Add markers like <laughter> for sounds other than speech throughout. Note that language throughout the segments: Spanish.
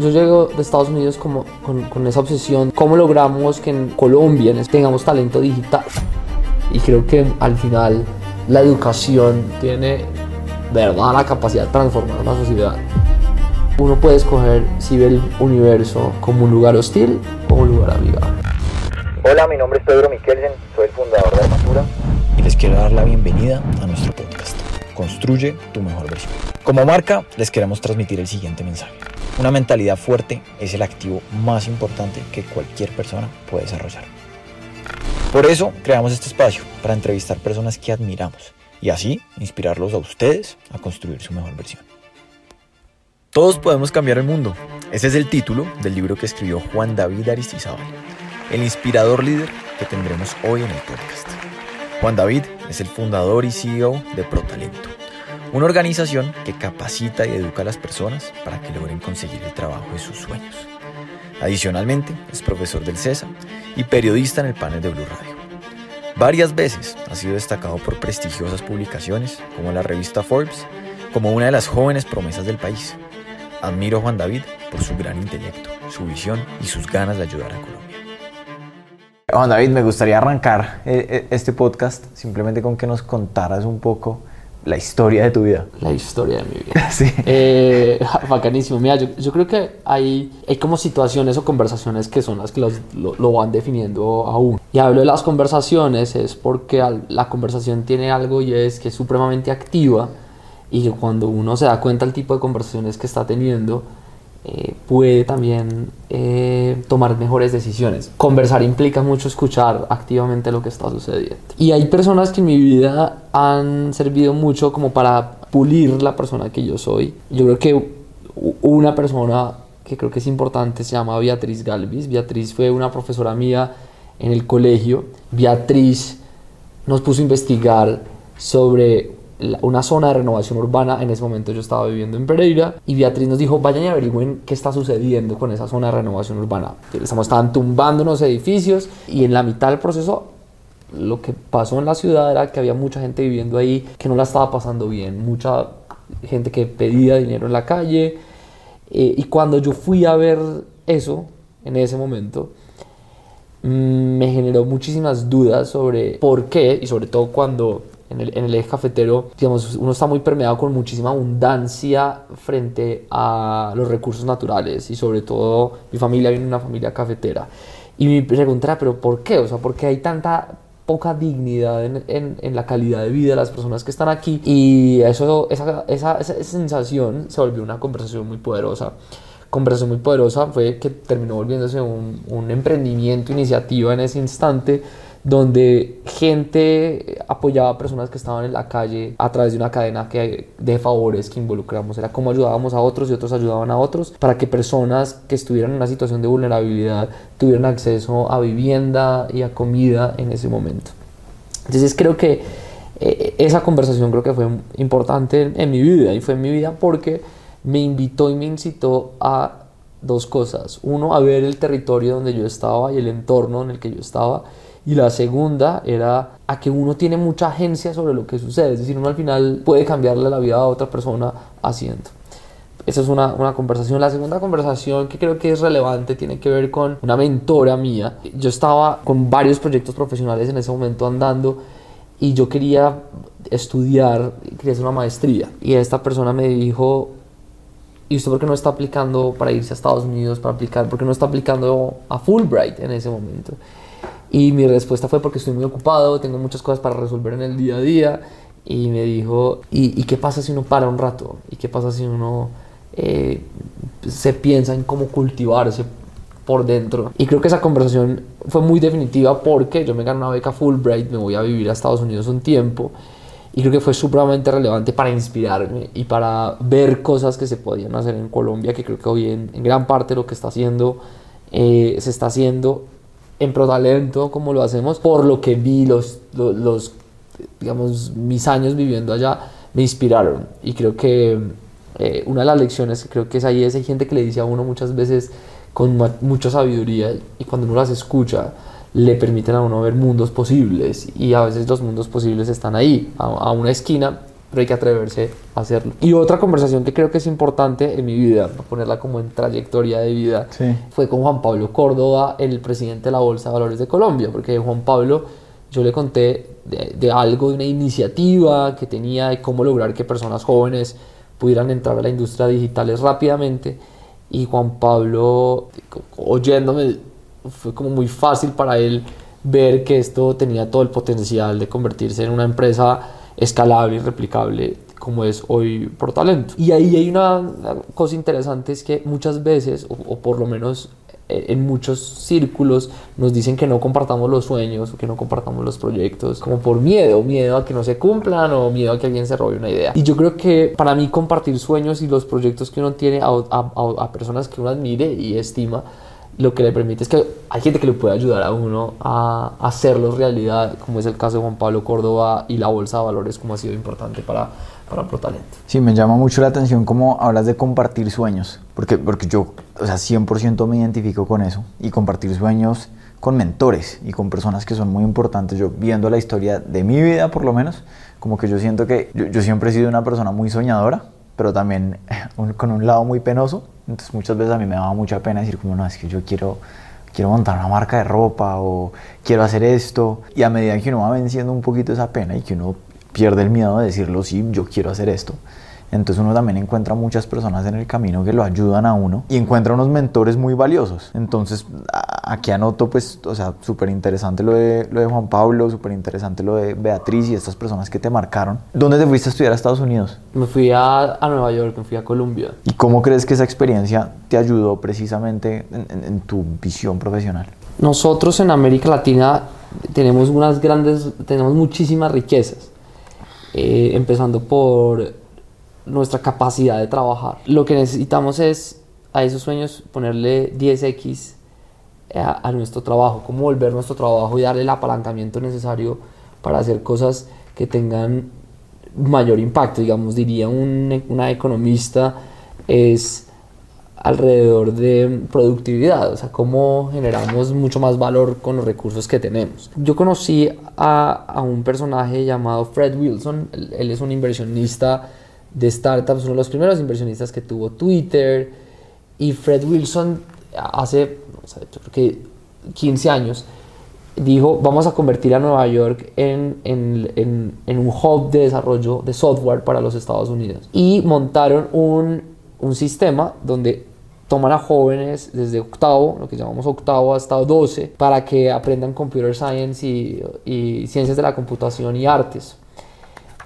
yo llego de Estados Unidos como, con, con esa obsesión, cómo logramos que en Colombia tengamos talento digital. Y creo que al final la educación tiene de verdad la capacidad de transformar una sociedad. Uno puede escoger si ve el universo como un lugar hostil o un lugar amigable. Hola, mi nombre es Pedro Miquelsen, soy el fundador de Armatura. Y les quiero dar la bienvenida a nuestro podcast. Construye tu mejor versión. Como marca, les queremos transmitir el siguiente mensaje. Una mentalidad fuerte es el activo más importante que cualquier persona puede desarrollar. Por eso creamos este espacio para entrevistar personas que admiramos y así inspirarlos a ustedes a construir su mejor versión. Todos podemos cambiar el mundo. Ese es el título del libro que escribió Juan David Aristizábal, el inspirador líder que tendremos hoy en el podcast. Juan David es el fundador y CEO de ProTalento, una organización que capacita y educa a las personas para que logren conseguir el trabajo de sus sueños. Adicionalmente, es profesor del CESA y periodista en el panel de Blue Radio. Varias veces ha sido destacado por prestigiosas publicaciones como la revista Forbes, como una de las jóvenes promesas del país. Admiro a Juan David por su gran intelecto, su visión y sus ganas de ayudar a Colombia. Juan David, me gustaría arrancar eh, eh, este podcast simplemente con que nos contaras un poco la historia de tu vida. La historia de mi vida. <laughs> sí. Eh, bacanísimo. Mira, yo, yo, creo que hay, hay como situaciones o conversaciones que son las que los, lo, van definiendo aún. Y hablo de las conversaciones es porque la conversación tiene algo y es que es supremamente activa y que cuando uno se da cuenta del tipo de conversaciones que está teniendo, eh, puede también eh, tomar mejores decisiones. Conversar implica mucho escuchar activamente lo que está sucediendo. Y hay personas que en mi vida han servido mucho como para pulir la persona que yo soy. Yo creo que una persona que creo que es importante se llama Beatriz Galvis. Beatriz fue una profesora mía en el colegio. Beatriz nos puso a investigar sobre una zona de renovación urbana. En ese momento yo estaba viviendo en Pereira y Beatriz nos dijo, vayan y averigüen qué está sucediendo con esa zona de renovación urbana. Estamos, estaban tumbando unos edificios y en la mitad del proceso lo que pasó en la ciudad era que había mucha gente viviendo ahí que no la estaba pasando bien, mucha gente que pedía dinero en la calle. Eh, y cuando yo fui a ver eso, en ese momento, mm, me generó muchísimas dudas sobre por qué y sobre todo cuando en el, en el, eje cafetero, digamos, uno está muy permeado con muchísima abundancia frente a los recursos naturales y sobre todo mi familia viene de una familia cafetera. Y mi pregunta era, ¿pero por qué? O sea, ¿por qué hay tanta poca dignidad en, en, en, la calidad de vida de las personas que están aquí? Y eso, esa, esa, esa sensación se volvió una conversación muy poderosa conversación muy poderosa fue que terminó volviéndose un, un emprendimiento, iniciativa en ese instante donde gente apoyaba a personas que estaban en la calle a través de una cadena que, de favores que involucramos. Era como ayudábamos a otros y otros ayudaban a otros para que personas que estuvieran en una situación de vulnerabilidad tuvieran acceso a vivienda y a comida en ese momento. Entonces creo que eh, esa conversación creo que fue importante en, en mi vida y fue en mi vida porque me invitó y me incitó a dos cosas. Uno, a ver el territorio donde yo estaba y el entorno en el que yo estaba y la segunda era a que uno tiene mucha agencia sobre lo que sucede, es decir, uno al final puede cambiarle la vida a otra persona haciendo. Esa es una, una, conversación. La segunda conversación que creo que es relevante tiene que ver con una mentora mía. Yo estaba con varios proyectos profesionales en ese momento andando y yo quería estudiar, quería hacer una maestría. Y esta persona me dijo, ¿y usted por qué no está aplicando para irse a Estados Unidos, para aplicar? ¿Por qué no está aplicando a Fulbright en ese momento? Y mi respuesta fue porque estoy muy ocupado, tengo muchas cosas para resolver en el día a día. Y me dijo, ¿y, qué pasa si uno para un rato? ¿Y qué pasa si uno eh, se piensa en cómo cultivarse por dentro? Y creo que esa conversación fue muy definitiva porque yo me gané una beca Fulbright, me voy a vivir a Estados Unidos un tiempo. Y creo que fue supremamente relevante para inspirarme y para ver cosas que se podían hacer en Colombia, que creo que hoy en, gran parte lo que está haciendo, eh, se está haciendo en ProTalento como lo hacemos, por lo que vi los, los, digamos, mis años viviendo allá, me inspiraron. Y creo que eh, una de las lecciones que creo que es ahí es hay gente que le dice a uno muchas veces con mucha sabiduría y cuando uno las escucha le permiten a uno ver mundos posibles y a veces los mundos posibles están ahí, a, una esquina pero hay que atreverse a hacerlo. Y otra conversación que creo que es importante en mi vida, ponerla como en trayectoria de vida, fue con Juan Pablo Córdoba, el presidente de la Bolsa de Valores de Colombia, porque Juan Pablo, yo le conté de, de algo, de una iniciativa que tenía de cómo lograr que personas jóvenes pudieran entrar a la industria digital rápidamente. Y Juan Pablo, oyéndome, fue como muy fácil para él ver que esto tenía todo el potencial de convertirse en una empresa escalable y replicable como es hoy por talento. Y ahí hay una, cosa interesante, es que muchas veces, o, por lo menos eh, en muchos círculos nos dicen que no compartamos los sueños o que no compartamos los proyectos como por miedo, miedo a que no se cumplan o miedo a que alguien se robe una idea. Y yo creo que para mí compartir sueños y los proyectos que uno tiene a, a, a personas que uno admire y estima lo que le permite es que hay gente que le puede ayudar a uno a hacerlo realidad, como es el caso de Juan Pablo Córdoba y la Bolsa de Valores, como ha sido importante para, para ProTalento. Sí, me llama mucho la atención cómo hablas de compartir sueños, porque, porque yo, o sea, 100% me identifico con eso, y compartir sueños con mentores y con personas que son muy importantes. Yo viendo la historia de mi vida, por lo menos, como que yo siento que yo, yo siempre he sido una persona muy soñadora, pero también <laughs> con un lado muy penoso entonces muchas veces a mí me daba mucha pena decir como no, es que yo quiero, quiero montar una marca de ropa o quiero hacer esto. Y a medida que uno va venciendo un poquito esa pena y que uno pierde el miedo de decirlo, sí, yo quiero hacer esto, entonces uno también encuentra muchas personas en el camino que lo ayudan a uno y encuentra unos mentores muy valiosos. Entonces aquí anoto pues, o sea, súper interesante lo de, lo de Juan Pablo, súper interesante lo de Beatriz y estas personas que te marcaron. ¿Dónde te fuiste a estudiar a Estados Unidos? Me fui a, a Nueva York, me fui a Colombia. ¿Y cómo crees que esa experiencia te ayudó precisamente en, tu visión profesional? Nosotros en América Latina tenemos unas grandes, tenemos muchísimas riquezas. Eh, empezando por nuestra capacidad de trabajar. Lo que necesitamos es a esos sueños ponerle 10x a, nuestro trabajo, cómo volver nuestro trabajo y darle el apalancamiento necesario para hacer cosas que tengan mayor impacto. Digamos, diría un, una economista, es alrededor de productividad, o sea, cómo generamos mucho más valor con los recursos que tenemos. Yo conocí a, a un personaje llamado Fred Wilson, él es un inversionista de startups, uno de los primeros inversionistas que tuvo Twitter. Y Fred Wilson hace, creo que 15 años, dijo, vamos a convertir a Nueva York en, en, en, un hub de desarrollo de software para los Estados Unidos. Y montaron un, un sistema donde toman a jóvenes desde octavo, lo que llamamos octavo hasta 12, para que aprendan computer science y, y ciencias de la computación y artes.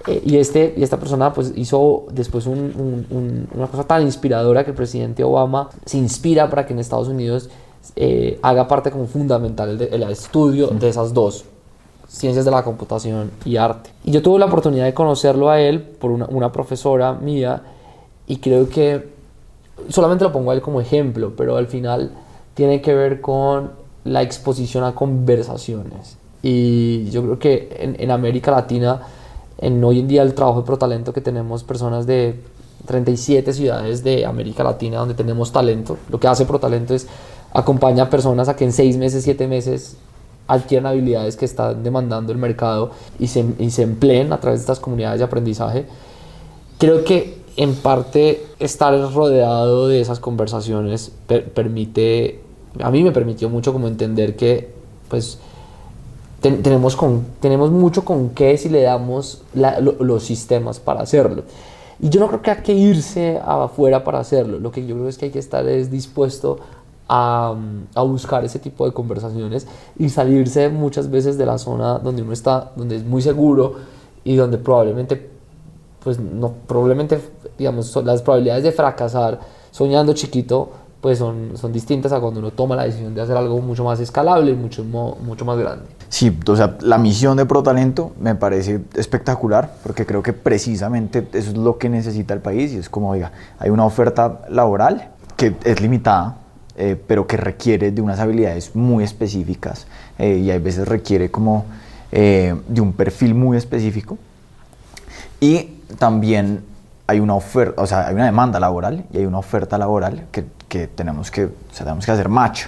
Eh, y, este, y esta persona pues hizo después una cosa tan inspiradora que el presidente Obama se inspira para que en Estados Unidos eh, haga parte como fundamental del estudio de esas dos, ciencias de la computación y arte. Y yo tuve la oportunidad de conocerlo a él por una, una profesora mía y creo que solamente lo pongo a él como ejemplo, pero al final tiene que ver con la exposición a conversaciones. Y yo creo que en, en América Latina en hoy en día el trabajo de ProTalento que tenemos personas de 37 ciudades de América Latina donde tenemos talento. Lo que hace ProTalento es acompaña a personas a que en 6 meses, 7 meses adquieran habilidades que están demandando el mercado y se, y se empleen a través de estas comunidades de aprendizaje. Creo que en parte estar rodeado de esas conversaciones permite, a mí me permitió mucho como entender que pues tenemos, con, tenemos mucho con qué si le damos los sistemas para hacerlo. Y yo no creo que hay que irse afuera para hacerlo. Lo que yo creo es que hay que estar es dispuesto a, a, buscar ese tipo de conversaciones y salirse muchas veces de la zona donde uno está, donde es muy seguro y donde probablemente, pues no, probablemente, digamos, las probabilidades de fracasar soñando chiquito pues son, son distintas a cuando uno toma la decisión de hacer algo mucho más escalable mucho, mucho más grande. Sí, o sea, la misión de ProTalento me parece espectacular porque creo que precisamente eso es lo que necesita el país y es como, oiga, hay una oferta laboral que es limitada, eh, pero que requiere de unas habilidades muy específicas eh, y a veces requiere como eh, de un perfil muy específico. Y también hay una oferta, o sea, hay una demanda laboral y hay una oferta laboral que que tenemos que, tenemos que hacer match.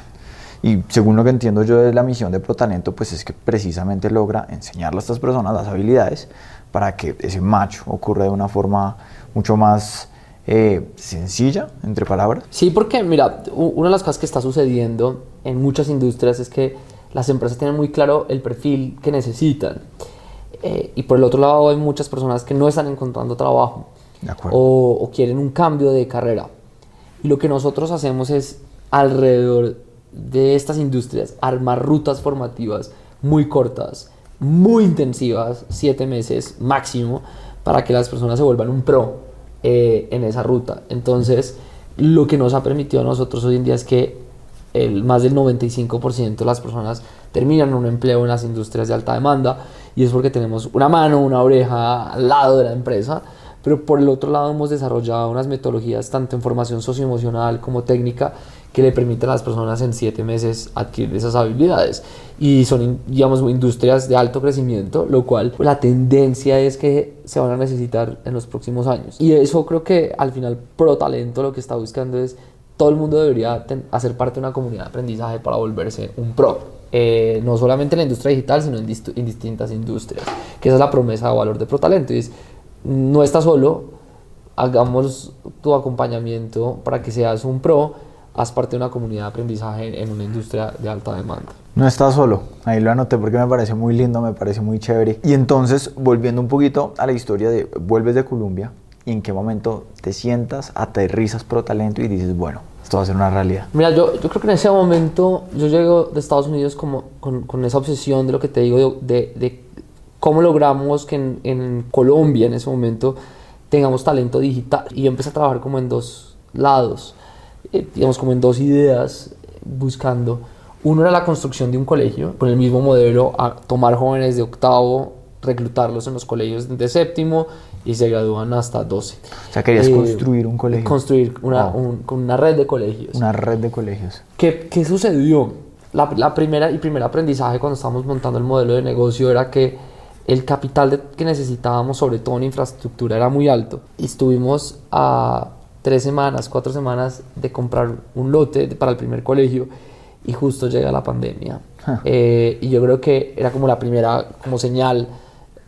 Y según lo que entiendo yo de la misión de ProTalento, pues es que precisamente logra enseñarle a estas personas las habilidades para que ese match ocurra de una forma mucho más eh, sencilla, entre palabras? Sí, porque mira, una de las cosas que está sucediendo en muchas industrias es que las empresas tienen muy claro el perfil que necesitan. Eh, y por el otro lado hay muchas personas que no están encontrando trabajo o, o, quieren un cambio de carrera. Y lo que nosotros hacemos es alrededor de estas industrias armar rutas formativas muy cortas, muy intensivas, siete meses máximo, para que las personas se vuelvan un pro eh, en esa ruta. Entonces, lo que nos ha permitido a nosotros hoy en día es que el, más del 95% de las personas terminan un empleo en las industrias de alta demanda y es porque tenemos una mano, una oreja al lado de la empresa, pero por el otro lado hemos desarrollado unas metodologías tanto en formación socioemocional como técnica que le permiten a las personas en siete meses adquirir esas habilidades. Y son, digamos, industrias de alto crecimiento, lo cual la tendencia es que se van a necesitar en los próximos años. Y eso creo que al final Pro Talento lo que está buscando es todo el mundo debería hacer parte de una comunidad de aprendizaje para volverse un pro. Eh, no solamente en la industria digital, sino en, distintas industrias. Que esa es la promesa de valor de Pro Talento. Y es, no estás solo, hagamos tu acompañamiento para que seas un pro haz parte de una comunidad de aprendizaje en una industria de alta demanda. No estás solo, ahí lo anoté porque me parece muy lindo, me parece muy chévere. Y entonces, volviendo un poquito a la historia de vuelves de Colombia, ¿y en qué momento te sientas, aterrizas pro talento y dices, bueno, esto va a ser una realidad? Mira, yo, yo creo que en ese momento yo llego de Estados Unidos como con, con esa obsesión de lo que te digo, de, de cómo logramos que en, en, Colombia en ese momento tengamos talento digital. Y yo empecé a trabajar como en dos lados. Eh, digamos, como en dos ideas buscando. Uno era la construcción de un colegio, con el mismo modelo, a tomar jóvenes de octavo, reclutarlos en los colegios de séptimo y se gradúan hasta 12. O sea, querías eh, construir un colegio. Construir una, con una red de colegios. Una red de colegios. ¿Qué, qué sucedió? La, la, primera y primer aprendizaje cuando estábamos montando el modelo de negocio era que el capital que necesitábamos, sobre todo en infraestructura, era muy alto. Y estuvimos a tres semanas, cuatro semanas de comprar un lote para el primer colegio y justo llega la pandemia. Eh, y yo creo que era como la primera como señal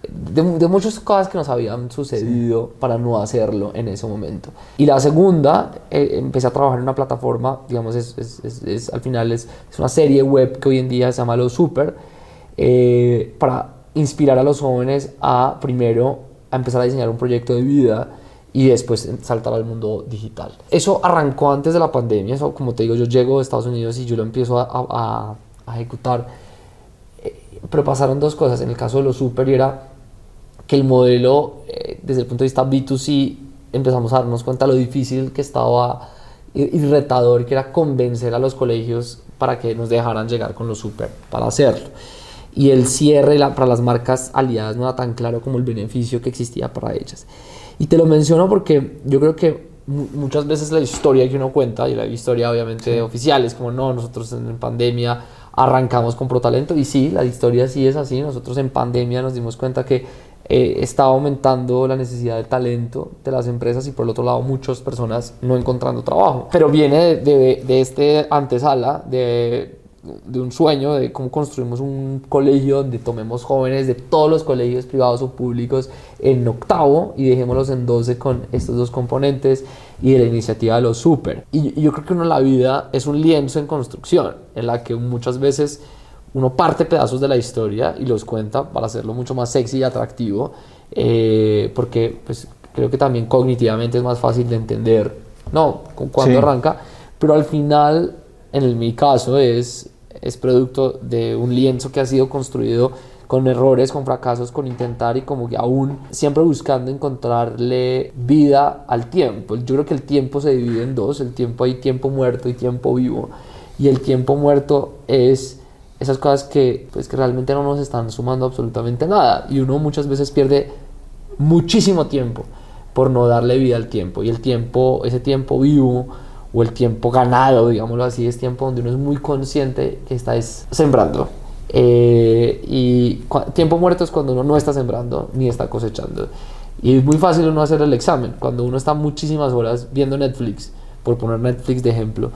de, muchas cosas que nos habían sucedido para no hacerlo en ese momento. Y la segunda, eh, empecé a trabajar en una plataforma, digamos, es, es, es, al final es, una serie web que hoy en día se llama Lo Super, eh, para inspirar a los jóvenes a primero a empezar a diseñar un proyecto de vida y después saltar al mundo digital. Eso arrancó antes de la pandemia, eso como te digo, yo llego de Estados Unidos y yo lo empiezo a, a, ejecutar, eh, pero pasaron dos cosas, en el caso de lo super era que el modelo eh, desde el punto de vista B2C empezamos a darnos cuenta de lo difícil que estaba y retador que era convencer a los colegios para que nos dejaran llegar con lo super para hacerlo y el cierre para las marcas aliadas no era tan claro como el beneficio que existía para ellas. Y te lo menciono porque yo creo que muchas veces la historia que uno cuenta, y la historia obviamente oficial, es como no, nosotros en pandemia arrancamos con ProTalento, y sí, la historia sí es así, nosotros en pandemia nos dimos cuenta que eh, estaba aumentando la necesidad de talento de las empresas y por el otro lado muchas personas no encontrando trabajo. Pero viene de, de, de este antesala de de un sueño de cómo construimos un colegio donde tomemos jóvenes de todos los colegios privados o públicos en octavo y dejémoslos en 12 con estos dos componentes y de la iniciativa de los super. Y, yo creo que uno la vida es un lienzo en construcción en la que muchas veces uno parte pedazos de la historia y los cuenta para hacerlo mucho más sexy y atractivo eh, porque pues creo que también cognitivamente es más fácil de entender no cuando arranca pero al final en mi caso es, es producto de un lienzo que ha sido construido con errores, con fracasos, con intentar y como que aún siempre buscando encontrarle vida al tiempo. Yo creo que el tiempo se divide en dos, el tiempo hay tiempo muerto y tiempo vivo. Y el tiempo muerto es esas cosas que, pues, que realmente no nos están sumando absolutamente nada. Y uno muchas veces pierde muchísimo tiempo por no darle vida al tiempo. Y el tiempo, ese tiempo vivo, o el tiempo ganado, digámoslo así, es tiempo donde uno es muy consciente que está sembrando. Eh, y tiempo muerto es cuando uno no está sembrando ni está cosechando. Y es muy fácil uno hacer el examen. Cuando uno está muchísimas horas viendo Netflix, por poner Netflix de ejemplo,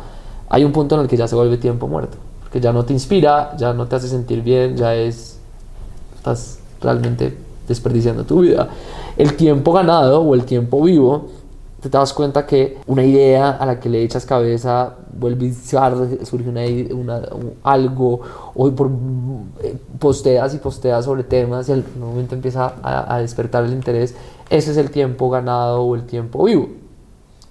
hay un punto en el que ya se vuelve tiempo muerto. Porque ya no te inspira, ya no te hace sentir bien, ya es. Estás realmente desperdiciando tu vida. El tiempo ganado o el tiempo vivo, te das cuenta que una idea a la que le echas cabeza vuelve a surge una, algo, o por, eh, posteas y posteas sobre temas y al momento empieza a, a despertar el interés. Ese es el tiempo ganado o el tiempo vivo.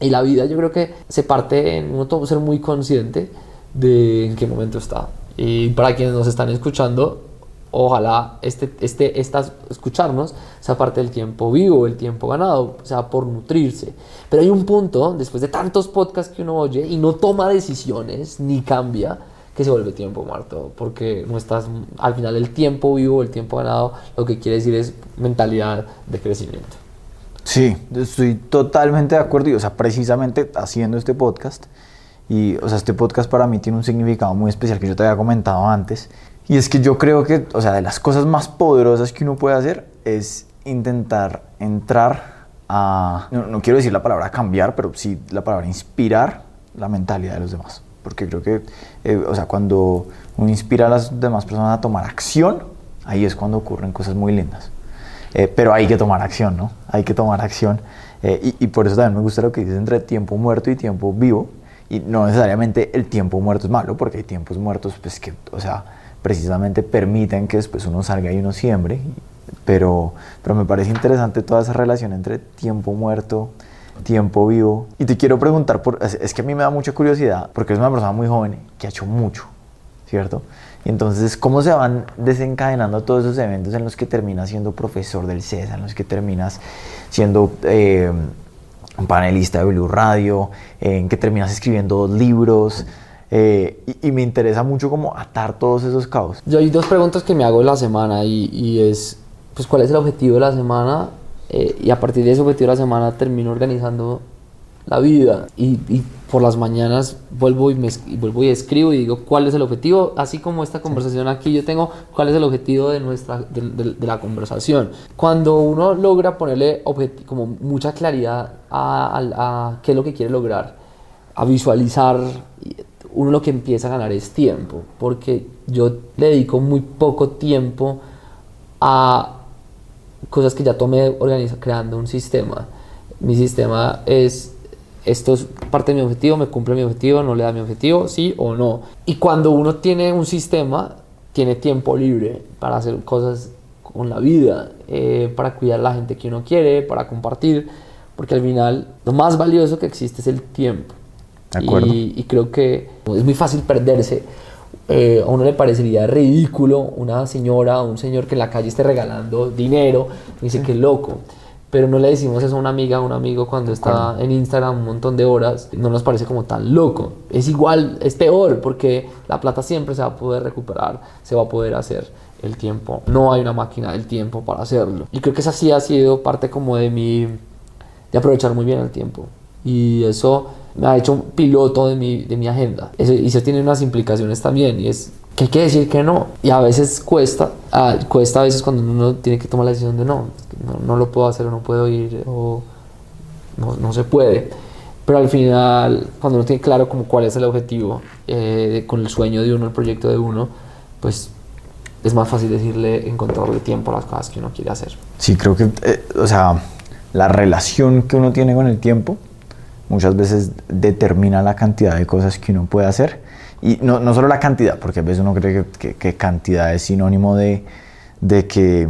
Y la vida yo creo que se parte en uno ser muy consciente de en qué momento está. Y para quienes nos están escuchando, ojalá este, este, estas, escucharnos sea parte del tiempo vivo, el tiempo ganado, sea por nutrirse. Pero hay un punto, después de tantos podcasts que uno oye y no toma decisiones ni cambia, que se vuelve tiempo muerto, porque no estás, al final el tiempo vivo, el tiempo ganado, lo que quiere decir es mentalidad de crecimiento. Sí, estoy totalmente de acuerdo y, o sea, precisamente haciendo este podcast, y, o sea, este podcast para mí tiene un significado muy especial que yo te había comentado antes, y es que yo creo que, o sea, de las cosas más poderosas que uno puede hacer es intentar entrar a, no, quiero decir la palabra cambiar, pero sí la palabra inspirar la mentalidad de los demás. Porque creo que, eh, o sea, cuando uno inspira a las demás personas a tomar acción, ahí es cuando ocurren cosas muy lindas. Eh, pero hay que tomar acción, ¿no? Hay que tomar acción. Eh, y, y, por eso también me gusta lo que dices entre tiempo muerto y tiempo vivo. Y no necesariamente el tiempo muerto es malo, porque hay tiempos muertos, pues que, o sea, precisamente permiten que después uno salga y uno siembre. Pero, pero me parece interesante toda esa relación entre tiempo muerto, tiempo vivo. Y te quiero preguntar, por, es, que a mí me da mucha curiosidad, porque es una persona muy joven que ha hecho mucho, ¿cierto? Y entonces, ¿cómo se van desencadenando todos esos eventos en los que terminas siendo profesor del CESA, en los que terminas siendo eh, panelista de Blue Radio, en que terminas escribiendo dos libros? Eh, y, me interesa mucho como atar todos esos cabos. Yo hay dos preguntas que me hago en la semana y, y es, pues, ¿cuál es el objetivo de la semana? Eh, y a partir de ese objetivo de la semana termino organizando la vida y, y por las mañanas vuelvo y, me, vuelvo y escribo y digo cuál es el objetivo, así como esta conversación aquí yo tengo cuál es el objetivo de, nuestra, de, de, la conversación. Cuando uno logra ponerle como mucha claridad a, a, a qué es lo que quiere lograr, a visualizar uno lo que empieza a ganar es tiempo, porque yo le dedico muy poco tiempo a cosas que ya tomé creando un sistema. Mi sistema es, esto es parte de mi objetivo, me cumple mi objetivo, no le da mi objetivo, sí o no. Y cuando uno tiene un sistema, tiene tiempo libre para hacer cosas con la vida, eh, para cuidar a la gente que uno quiere, para compartir, porque al final lo más valioso que existe es el tiempo. Y, creo que es muy fácil perderse. Eh, a uno le parecería ridículo una señora o un señor que en la calle esté regalando dinero, dice que loco. Pero no le decimos eso a una amiga o un amigo cuando está en Instagram un montón de horas, no nos parece como tan loco. Es igual, es peor, porque la plata siempre se va a poder recuperar, se va a poder hacer el tiempo. No hay una máquina del tiempo para hacerlo. Y creo que esa sí ha sido parte como de mi, de aprovechar muy bien el tiempo. Y eso me ha hecho un piloto de mi, de mi agenda. Y eso tiene unas implicaciones también y es que hay que decir que no. Y a veces cuesta, ah, cuesta a veces cuando uno tiene que tomar la decisión de no, no, lo puedo hacer o no puedo ir o no, no, se puede. Pero al final, cuando uno tiene claro como cuál es el objetivo, eh, con el sueño de uno, el proyecto de uno, pues es más fácil decirle, encontrarle tiempo a las cosas que uno quiere hacer. Sí, creo que, eh, o sea, la relación que uno tiene con el tiempo muchas veces determina la cantidad de cosas que uno puede hacer. Y no, no solo la cantidad, porque a veces uno cree que, que, cantidad es sinónimo de, de, que,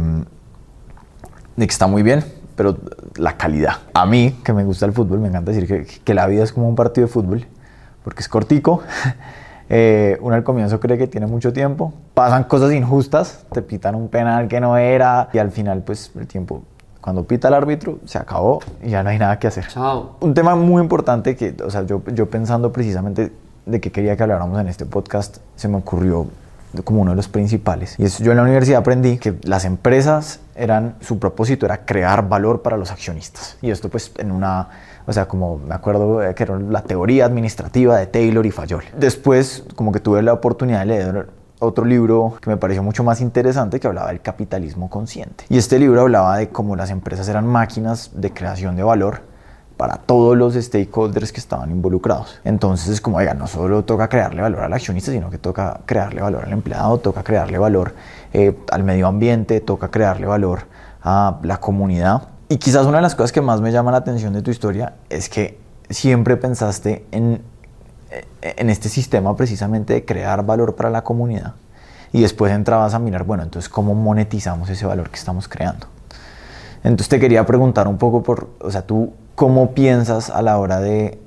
de que está muy bien, pero la calidad. A mí, que me gusta el fútbol, me encanta decir que, que la vida es como un partido de fútbol, porque es cortico. <laughs> Eh, uno al comienzo cree que tiene mucho tiempo, pasan cosas injustas, te pitan un penal que no era y al final pues el tiempo cuando pita el árbitro, se acabó y ya no hay nada que hacer. Chao. Un tema muy importante que, o sea, yo, yo pensando precisamente de que quería que habláramos en este podcast, se me ocurrió como uno de los principales. Y es, yo en la universidad aprendí que las empresas eran, su propósito era crear valor para los accionistas. Y esto pues en una, o sea, como me acuerdo que era la teoría administrativa de Taylor y Fayol. Después como que tuve la oportunidad de leer otro libro que me pareció mucho más interesante que hablaba del capitalismo consciente. Y este libro hablaba de cómo las empresas eran máquinas de creación de valor para todos los stakeholders que estaban involucrados. Entonces es como, oiga, no solo toca crearle valor al accionista, sino que toca crearle valor al empleado, toca crearle valor eh, al medio ambiente, toca crearle valor a la comunidad. Y quizás una de las cosas que más me llama la atención de tu historia es que siempre pensaste en, en este sistema precisamente de crear valor para la comunidad. Y después entrabas a mirar, bueno, entonces, ¿cómo monetizamos ese valor que estamos creando? Entonces te quería preguntar un poco por, o sea, tú, ¿cómo piensas a la hora de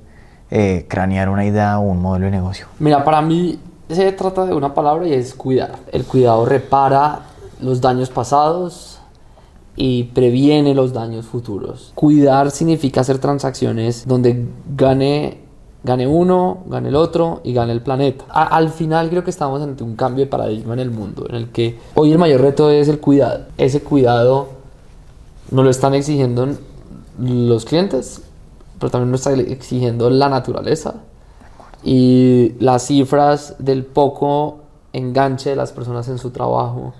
eh, cranear una idea o un modelo de negocio? Mira, para mí se trata de una palabra y es cuidar. El cuidado repara los daños pasados y previene los daños futuros. Cuidar significa hacer transacciones donde gane, gane uno, gane el otro y gane el planeta. al final creo que estamos ante un cambio de paradigma en el mundo, en el que hoy el mayor reto es el cuidado. Ese cuidado no lo están exigiendo los clientes, pero también nos está exigiendo la naturaleza y las cifras del poco enganche de las personas en su trabajo.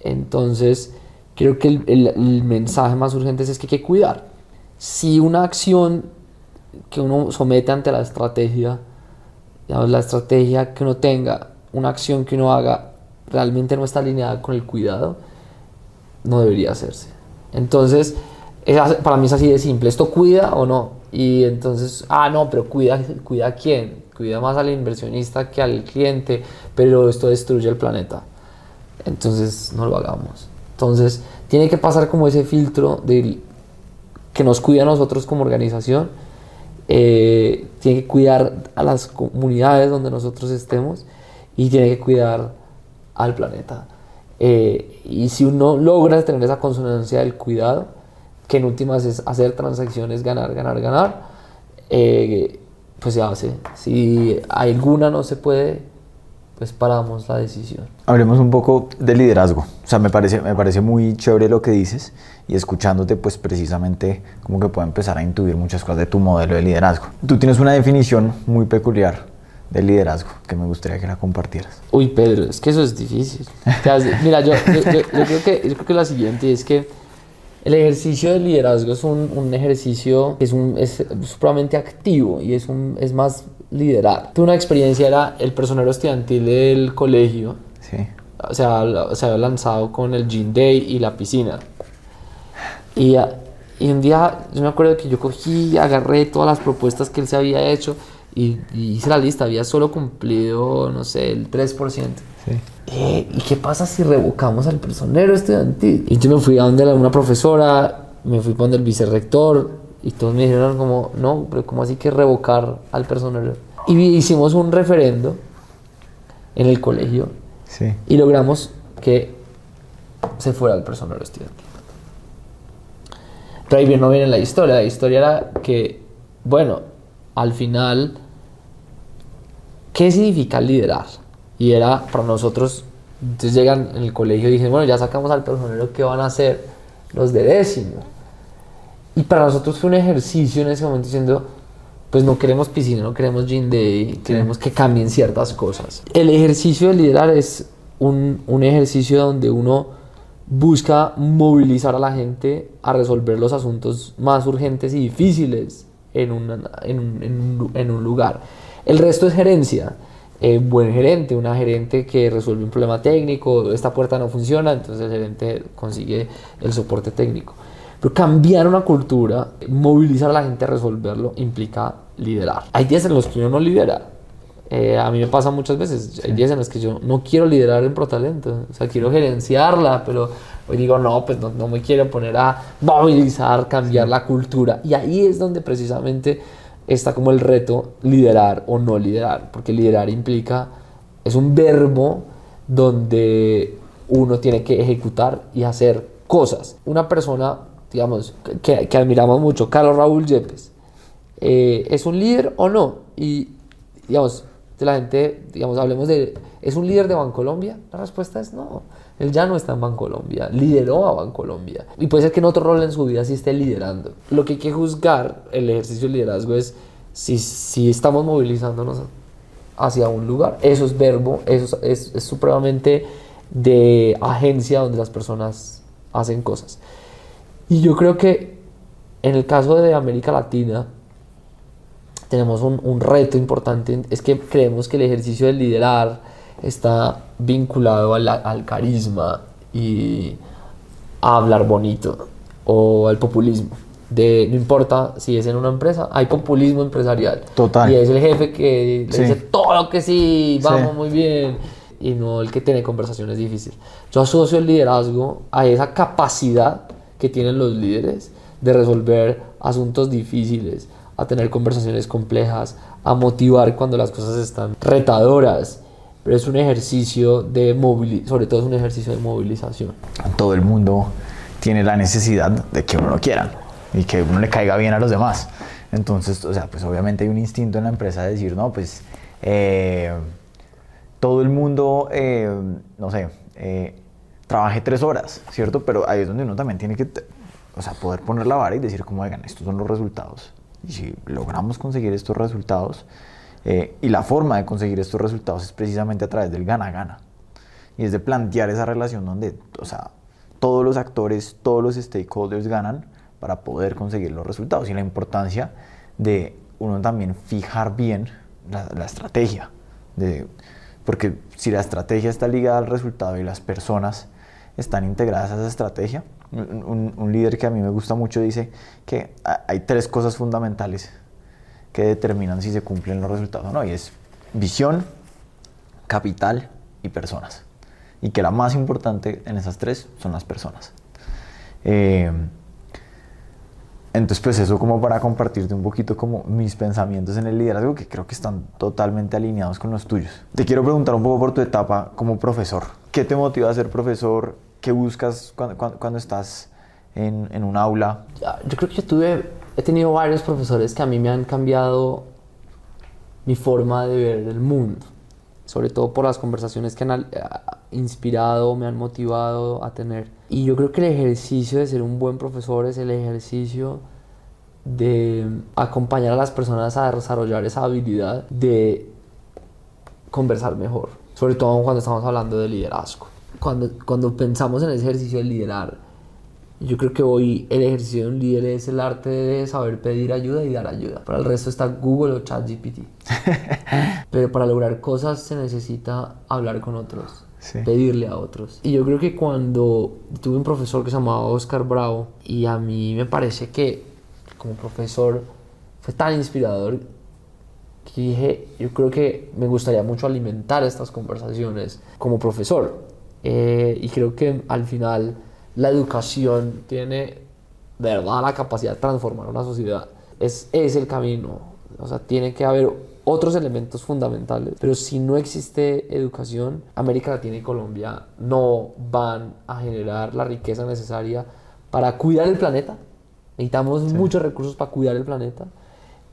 Entonces, creo que el, mensaje más urgente es que hay que cuidar. Si una acción que uno somete ante la estrategia, la estrategia que uno tenga, una acción que uno haga, realmente no está alineada con el cuidado, no debería hacerse. Entonces, para mí es así de simple. ¿Esto cuida o no? Y entonces, ah, no, pero cuida, cuida a quién? Cuida más al inversionista que al cliente, pero esto destruye el planeta. Entonces, no lo hagamos. Entonces, tiene que pasar como ese filtro de que nos cuida a nosotros como organización. Eh, tiene que cuidar a las comunidades donde nosotros estemos y tiene que cuidar al planeta. Eh, y si uno logra tener esa consonancia del cuidado, que en últimas es hacer transacciones, ganar, ganar, ganar, eh, pues se hace. Si alguna no se puede, pues paramos la decisión. Hablemos un poco de liderazgo. O sea, me parece, me parece muy chévere lo que dices y escuchándote, pues precisamente como que puedo empezar a intuir muchas cosas de tu modelo de liderazgo. Tú tienes una definición muy peculiar de liderazgo que me gustaría que la compartieras. Uy, Pedro, es que eso es difícil. Mira, yo, yo, yo, creo que, yo creo que la siguiente es que el ejercicio de liderazgo es un, un ejercicio que es, un, es supremamente activo y es, un, es más liderar. Tuve una experiencia, era el personero estudiantil del colegio. Sí. O sea, se había lanzado con el Gym Day y la piscina. Y, y un día, yo me acuerdo que yo cogí, agarré todas las propuestas que él se había hecho y, hice la lista, había solo cumplido, no sé, el 3%. Sí. Eh, ¿y qué pasa si revocamos al personero estudiantil? Y yo me fui a donde una profesora, me fui con el vicerrector y todos me dijeron como, no, pero ¿cómo así que revocar al personero? Y hicimos un referendo en el colegio sí. y logramos que se fuera el personero estudiantil. Pero ahí bien no viene la historia, la historia era que, bueno, al final, ¿qué significa liderar? Y era para nosotros, entonces llegan en el colegio y dicen, bueno, ya sacamos al personero, ¿qué van a hacer los de décimo? Y para nosotros fue un ejercicio en ese momento diciendo, pues no queremos piscina, no queremos gym day, queremos que cambien ciertas cosas. El ejercicio de liderar es un, un, ejercicio donde uno busca movilizar a la gente a resolver los asuntos más urgentes y difíciles en, en, un, en un lugar. El resto es gerencia eh, buen gerente, una gerente que resuelve un problema técnico, esta puerta no funciona, entonces el gerente consigue el soporte técnico. Pero cambiar una cultura, movilizar a la gente a resolverlo, implica liderar. Hay días en los que uno no lidera. Eh, a mí me pasa muchas veces. Hay días en los que yo no quiero liderar en ProTalento. O sea, quiero gerenciarla, pero hoy digo, no, pues no, no me quiero poner a movilizar, cambiar la cultura. Y ahí es donde precisamente está como el reto liderar o no liderar, porque liderar implica, es un verbo donde uno tiene que ejecutar y hacer cosas. Una persona, digamos, que, admiramos mucho, Carlos Raúl Yepes, eh, ¿es un líder o no? Y, digamos, de la gente, digamos, hablemos de, ¿es un líder de Bancolombia? La respuesta es no. Él ya no está en Bancolombia, lideró a Bancolombia. Y puede ser que en otro rol en su vida sí esté liderando. Lo que hay que juzgar el ejercicio de liderazgo es si, si estamos movilizándonos hacia un lugar. Eso es verbo, eso es, es, supremamente de agencia donde las personas hacen cosas. Y yo creo que en el caso de América Latina tenemos un, un reto importante, es que creemos que el ejercicio de liderar, está vinculado al, al carisma y, a hablar bonito o al populismo. De, no importa si es en una empresa, hay populismo empresarial. Total. Y es el jefe que le dice todo que sí, vamos muy bien, y no el que tiene conversaciones difíciles. Yo asocio el liderazgo a esa capacidad que tienen los líderes de resolver asuntos difíciles, a tener conversaciones complejas, a motivar cuando las cosas están retadoras. Pero es un ejercicio de movilización, sobre todo es un ejercicio de movilización. Todo el mundo tiene la necesidad de que uno lo quiera y que uno le caiga bien a los demás. Entonces, o sea, pues obviamente hay un instinto en la empresa de decir, no, pues eh, todo el mundo, eh, no sé, eh, trabaje tres horas, ¿cierto? Pero ahí es donde uno también tiene que, o sea, poder poner la vara y decir, como, oigan, estos son los resultados. Y si logramos conseguir estos resultados, y la forma de conseguir estos resultados es precisamente a través del gana-gana. Y es de plantear esa relación donde, o sea, todos los actores, todos los stakeholders ganan para poder conseguir los resultados y la importancia de uno también fijar bien la, estrategia. De, porque si la estrategia está ligada al resultado y las personas están integradas a esa estrategia, un, líder que a mí me gusta mucho dice que hay tres cosas fundamentales que determinan si se cumplen los resultados o no, y es visión, capital y personas. Y que la más importante en esas tres son las personas. Eh, entonces, pues eso como para compartirte un poquito como mis pensamientos en el liderazgo que creo que están totalmente alineados con los tuyos. Te quiero preguntar un poco por tu etapa como profesor. ¿Qué te motiva a ser profesor? ¿Qué buscas cuando, cuando, estás en, en, un aula? Yo creo que yo tuve, he tenido varios profesores que a mí me han cambiado mi forma de ver el mundo, sobre todo por las conversaciones que han inspirado, me han motivado a tener. Y yo creo que el ejercicio de ser un buen profesor es el ejercicio de acompañar a las personas a desarrollar esa habilidad de conversar mejor, sobre todo cuando estamos hablando de liderazgo. Cuando, cuando pensamos en ese ejercicio de liderar, yo creo que hoy el ejercicio de un líder es el arte de saber pedir ayuda y dar ayuda. Para el resto está Google o ChatGPT. <laughs> Pero para lograr cosas se necesita hablar con otros pedirle a otros. Y yo creo que cuando tuve un profesor que se llamaba Oscar Bravo, y a mí me parece que como profesor fue tan inspirador que dije, yo creo que me gustaría mucho alimentar estas conversaciones como profesor. Eh, y creo que al final la educación tiene de verdad la capacidad de transformar una sociedad. Es, es el camino. O sea, tiene que haber otros elementos fundamentales. Pero si no existe educación, América Latina y Colombia no van a generar la riqueza necesaria para cuidar el planeta. Necesitamos muchos recursos para cuidar el planeta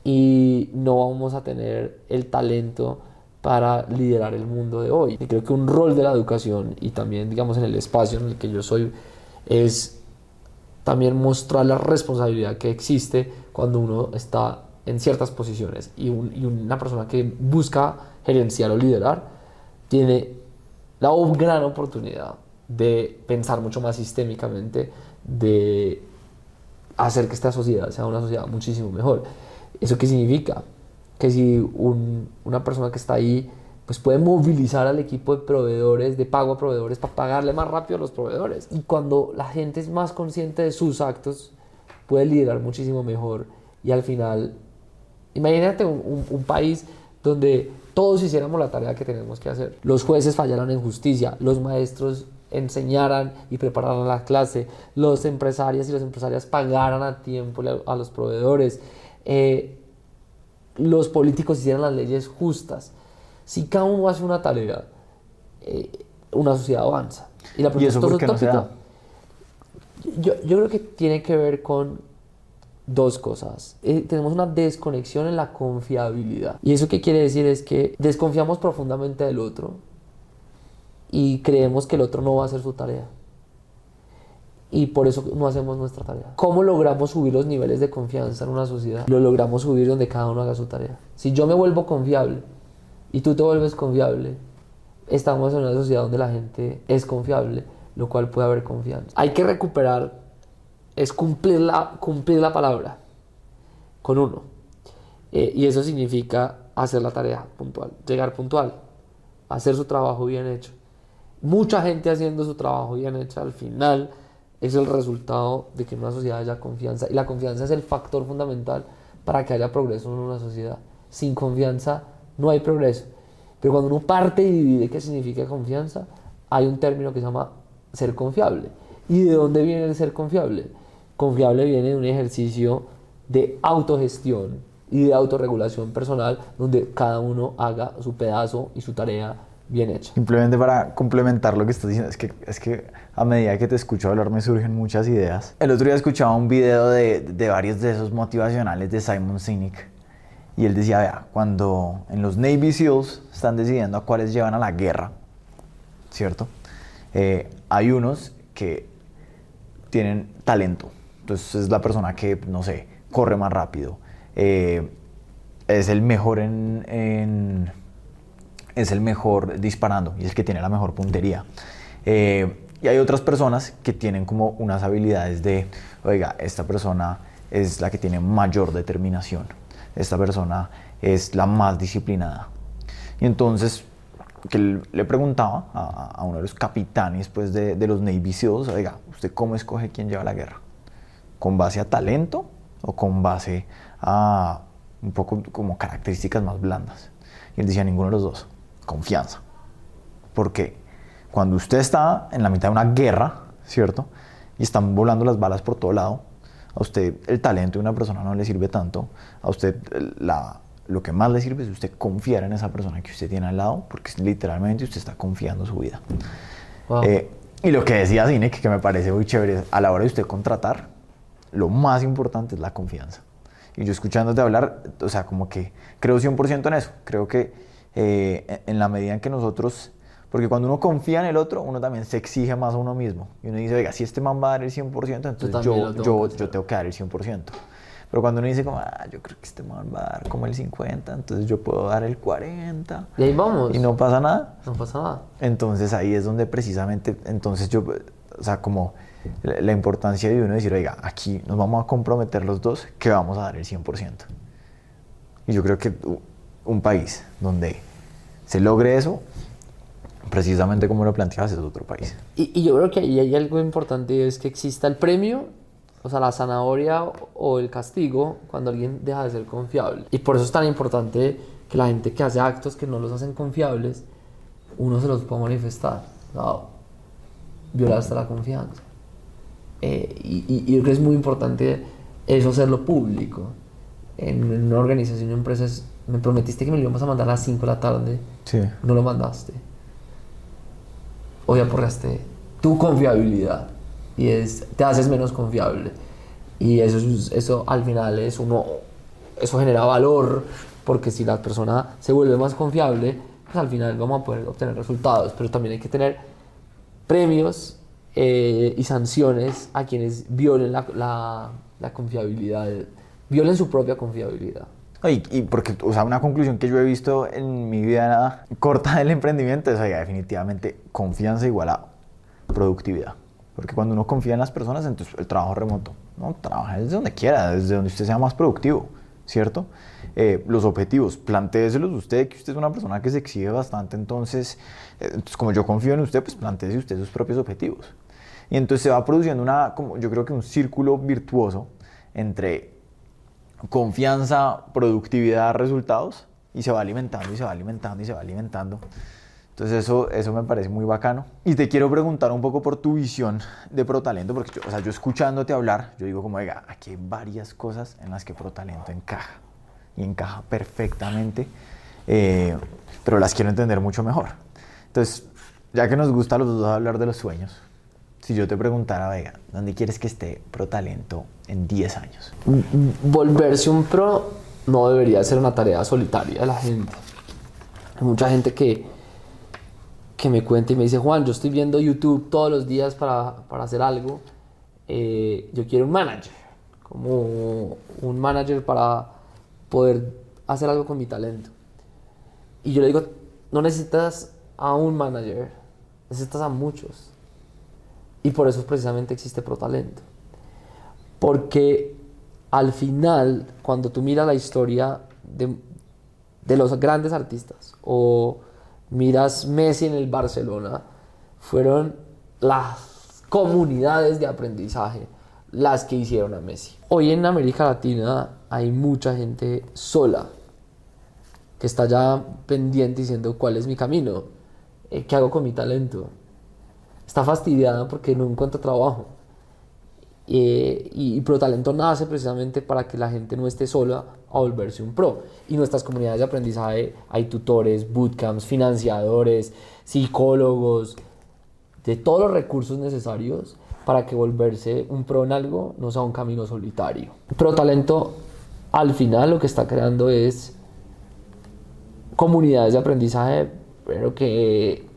y no vamos a tener el talento para liderar el mundo de hoy. Y creo que un rol de la educación y también, digamos, en el espacio en el que yo soy, es también mostrar la responsabilidad que existe cuando uno está en ciertas posiciones y, una persona que busca gerenciar o liderar tiene la gran oportunidad de pensar mucho más sistémicamente, de hacer que esta sociedad sea una sociedad muchísimo mejor. ¿Eso qué significa? Que si una persona que está ahí pues puede movilizar al equipo de proveedores, de pago a proveedores, para pagarle más rápido a los proveedores. Y cuando la gente es más consciente de sus actos, puede liderar muchísimo mejor y al final Imagínate un, país donde todos hiciéramos la tarea que tenemos que hacer. Los jueces fallaran en justicia, los maestros enseñaran y prepararan la clase, los empresarios y las empresarias pagaran a tiempo a los proveedores, eh, los políticos hicieran las leyes justas. Si cada uno hace una tarea, eh, una sociedad avanza. Y, la ¿Y eso por qué no yo, yo creo que tiene que ver con dos cosas. Eh, tenemos una desconexión en la confiabilidad. ¿Y eso qué quiere decir? Es que desconfiamos profundamente del otro y creemos que el otro no va a hacer su tarea. Y por eso no hacemos nuestra tarea. ¿Cómo logramos subir los niveles de confianza en una sociedad? Lo logramos subir donde cada uno haga su tarea. Si yo me vuelvo confiable y tú te vuelves confiable, estamos en una sociedad donde la gente es confiable, lo cual puede haber confianza. Hay que recuperar es cumplir la, cumplir la palabra con uno. Eh, y eso significa hacer la tarea puntual, llegar puntual, hacer su trabajo bien hecho. Mucha gente haciendo su trabajo bien hecho al final es el resultado de que en una sociedad haya confianza. Y la confianza es el factor fundamental para que haya progreso en una sociedad. Sin confianza no hay progreso. Pero cuando uno parte y divide qué significa confianza, hay un término que se llama ser confiable. ¿Y de dónde viene el ser confiable? Confiable viene de un ejercicio de autogestión y de autorregulación personal donde cada uno haga su pedazo y su tarea bien hecha. Simplemente para complementar lo que estás diciendo, es que, es que a medida que te escucho hablar me surgen muchas ideas. El otro día escuchaba un video de, de varios de esos motivacionales de Simon Sinek y él decía, vea, cuando en los Navy SEALs están decidiendo a cuáles llevan a la guerra, ¿cierto? Eh, hay unos que tienen talento. Entonces es la persona que, no sé, corre más rápido. Eh, es el mejor en, es el mejor disparando y el que tiene la mejor puntería. Eh, y hay otras personas que tienen como unas habilidades de, oiga, esta persona es la que tiene mayor determinación, esta persona es la más disciplinada. Y entonces que le preguntaba a, uno de los capitanes pues, de, de los Navy SEALs, oiga, ¿usted cómo escoge quién lleva la guerra? ¿Con base a talento o con base a un poco como características más blandas? Y él decía ninguno de los dos, confianza. Porque cuando usted está en la mitad de una guerra, ¿cierto? Y están volando las balas por todo lado, a usted el talento de una persona no le sirve tanto, a usted la, lo que más le sirve es usted confiar en esa persona que usted tiene al lado, porque literalmente usted está confiando su vida. Eh, y lo que decía Sinek, que me parece muy chévere, a la hora de usted contratar, lo más importante es la confianza. Y yo escuchándote hablar, o sea, como que creo 100% en eso. Creo que eh, en la medida en que nosotros, porque cuando uno confía en el otro, uno también se exige más a uno mismo. Y uno dice, oiga, si este man va a dar el 100%, entonces yo, yo, yo tengo que dar el 100%. Pero cuando uno dice como, ah, yo creo que este man va a dar como el 50, entonces yo puedo dar el 40. Y ahí vamos. Y no pasa nada. No pasa nada. Entonces ahí es donde precisamente, entonces yo, o sea, como la importancia de uno decir, oiga, aquí nos vamos a comprometer los dos que vamos a dar el 100%. Y yo creo que un país donde se logre eso, precisamente como lo planteabas, es otro país. Y, yo creo que ahí hay algo importante, es que exista el premio o sea, la zanahoria o el castigo cuando alguien deja de ser confiable. Y por eso es tan importante que la gente que hace actos que no los hacen confiables, uno se los pueda manifestar. No, violaste la confianza. Eh, y, y, yo creo que es muy importante eso hacerlo público. En, una organización, en empresas, me prometiste que me lo íbamos a mandar a las 5 de la tarde. Sí. No lo mandaste. Hoy aporreaste tu confiabilidad y es, te haces menos confiable. Y eso, eso al final es uno, eso genera valor, porque si la persona se vuelve más confiable, pues al final vamos a poder obtener resultados, pero también hay que tener premios eh, y sanciones a quienes violen la, la, la, confiabilidad, violen su propia confiabilidad. Y, y, porque, o sea, una conclusión que yo he visto en mi vida corta del emprendimiento es, oiga, definitivamente confianza igual a productividad. Porque cuando uno confía en las personas, entonces el trabajo remoto, no, trabaja desde donde quiera, desde donde usted sea más productivo, ¿cierto? Eh, los objetivos, plantéeselos usted, que usted es una persona que se exige bastante, entonces, eh, entonces como yo confío en usted, pues planteese usted sus propios objetivos. Y entonces se va produciendo una, como yo creo que un círculo virtuoso entre confianza, productividad, resultados, y se va alimentando y se va alimentando y se va alimentando. Entonces eso, eso me parece muy bacano. Y te quiero preguntar un poco por tu visión de ProTalento, porque yo, o sea, yo escuchándote hablar, yo digo como, oiga, aquí hay varias cosas en las que ProTalento encaja. Y encaja perfectamente, eh, pero las quiero entender mucho mejor. Entonces, ya que nos gusta a los dos hablar de los sueños, si yo te preguntara, oiga, ¿dónde quieres que esté ProTalento en 10 años? Volverse un pro no debería ser una tarea solitaria de la gente. Hay mucha gente que que me cuente y me dice, Juan, yo estoy viendo YouTube todos los días para, para hacer algo, eh, yo quiero un manager, como un manager para poder hacer algo con mi talento. Y yo le digo, no necesitas a un manager, necesitas a muchos. Y por eso precisamente existe ProTalento. Porque al final, cuando tú miras la historia de, de los grandes artistas o miras Messi en el Barcelona, fueron las comunidades de aprendizaje las que hicieron a Messi. Hoy en América Latina hay mucha gente sola que está ya pendiente diciendo cuál es mi camino, eh, qué hago con mi talento. Está fastidiada porque no encuentra trabajo. Eh, y, Pro Talento nace precisamente para que la gente no esté sola a volverse un pro. Y nuestras comunidades de aprendizaje hay tutores, bootcamps, financiadores, psicólogos, de todos los recursos necesarios para que volverse un pro en algo no sea un camino solitario. Pro Talento al final lo que está creando es comunidades de aprendizaje, pero que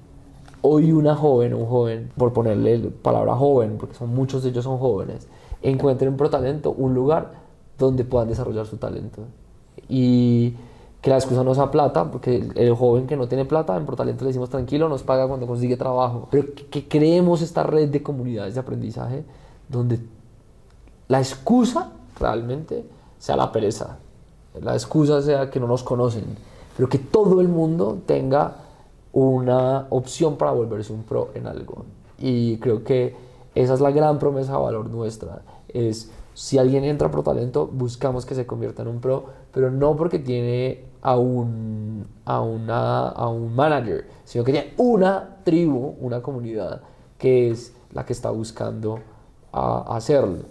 hoy una joven, un joven, por ponerle palabra joven, porque son muchos de ellos son jóvenes, encuentren Pro Talento un lugar donde puedan desarrollar su talento. Y que la excusa no sea plata, porque el, joven que no tiene plata, en Protalento le decimos tranquilo, nos paga cuando consigue trabajo. Pero que, creemos esta red de comunidades de aprendizaje donde la excusa realmente sea la pereza, la excusa sea que no nos conocen, pero que todo el mundo tenga una opción para volverse un pro en algo. Y creo que esa es la gran promesa de valor nuestra, es si alguien entra Pro Talento, buscamos que se convierta en un pro, pero no porque tiene a un, a, una, a un manager, sino que tiene una tribu, una comunidad que es la que está buscando hacerlo.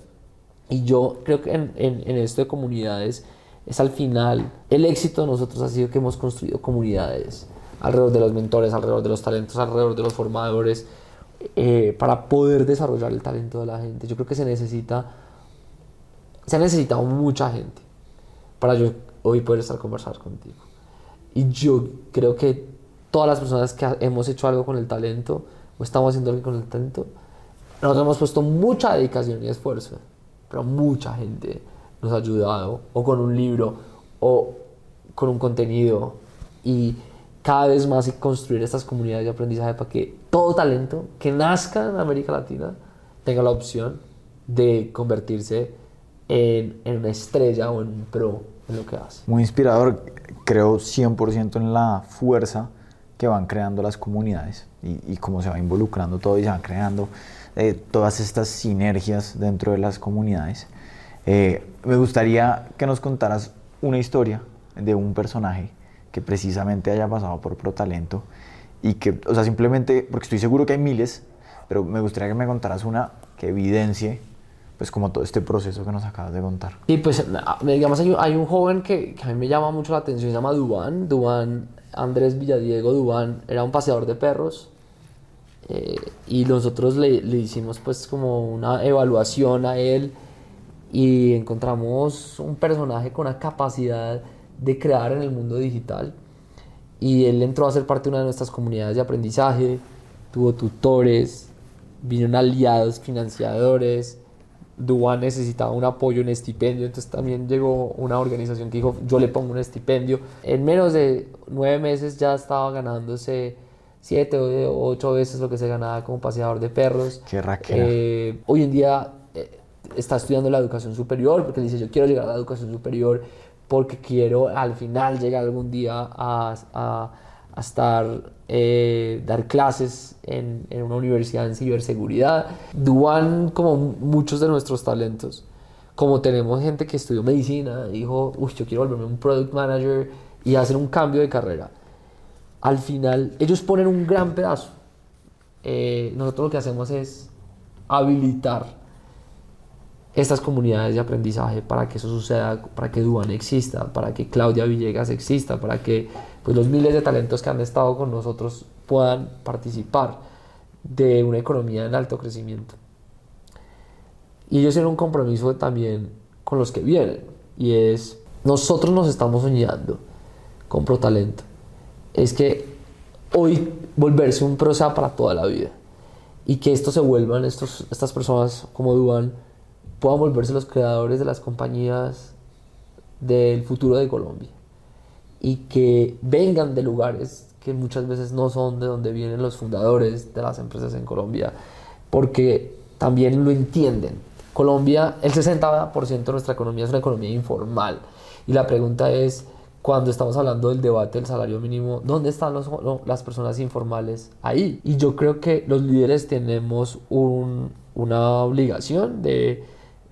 Y yo creo que en, en, en, esto de comunidades es al final, el éxito de nosotros ha sido que hemos construido comunidades alrededor de los mentores, alrededor de los talentos, alrededor de los formadores, eh, para poder desarrollar el talento de la gente. Yo creo que se necesita se ha necesitado mucha gente para yo hoy poder estar conversando contigo. Y yo creo que todas las personas que hemos hecho algo con el talento o estamos haciendo algo con el talento, nosotros hemos puesto mucha dedicación y esfuerzo, pero mucha gente nos ha ayudado o con un libro o con un contenido y cada vez más construir estas comunidades de aprendizaje para que todo talento que nazca en América Latina tenga la opción de convertirse en, una estrella o en un pro en lo que hace. Muy inspirador, creo 100% en la fuerza que van creando las comunidades y, cómo se va involucrando todo y se van creando eh, todas estas sinergias dentro de las comunidades. Eh, me gustaría que nos contaras una historia de un personaje que precisamente haya pasado por ProTalento y que, o sea, simplemente, porque estoy seguro que hay miles, pero me gustaría que me contaras una que evidencie pues como todo este proceso que nos acabas de contar. Y pues digamos hay, un joven que, a mí me llama mucho la atención, se llama Dubán, Dubán Andrés Villadiego Dubán era un paseador de perros eh, y nosotros le, le, hicimos pues como una evaluación a él y encontramos un personaje con una capacidad de crear en el mundo digital y él entró a ser parte de una de nuestras comunidades de aprendizaje, tuvo tutores, vinieron aliados financiadores, Duan necesitaba un apoyo, un estipendio, entonces también llegó una organización que dijo, yo le pongo un estipendio. En menos de nueve meses ya estaba ganándose siete o ocho veces lo que se ganaba como paseador de perros. Qué. Eh, hoy en día eh, está estudiando la educación superior porque dice, yo quiero llegar a la educación superior porque quiero al final llegar algún día a a estar, eh, dar clases en, en, una universidad en ciberseguridad. Duan, como muchos de nuestros talentos, como tenemos gente que estudió medicina, dijo, uy, yo quiero volverme un product manager y hacer un cambio de carrera. Al final, ellos ponen un gran pedazo. Eh, nosotros lo que hacemos es habilitar estas comunidades de aprendizaje para que eso suceda, para que Duan exista, para que Claudia Villegas exista, para que pues, los miles de talentos que han estado con nosotros puedan participar de una economía en alto crecimiento. Y ellos tienen un compromiso también con los que vienen, y es, nosotros nos estamos soñando con ProTalento, es que hoy volverse un pro para toda la vida, y que esto se vuelvan, estos, estas personas como Duan, puedan volverse los creadores de las compañías del futuro de Colombia y que vengan de lugares que muchas veces no son de donde vienen los fundadores de las empresas en Colombia, porque también lo entienden. Colombia, el 60% de nuestra economía es una economía informal y la pregunta es cuando estamos hablando del debate del salario mínimo, ¿dónde están los, las personas informales ahí? Y yo creo que los líderes tenemos un, una obligación de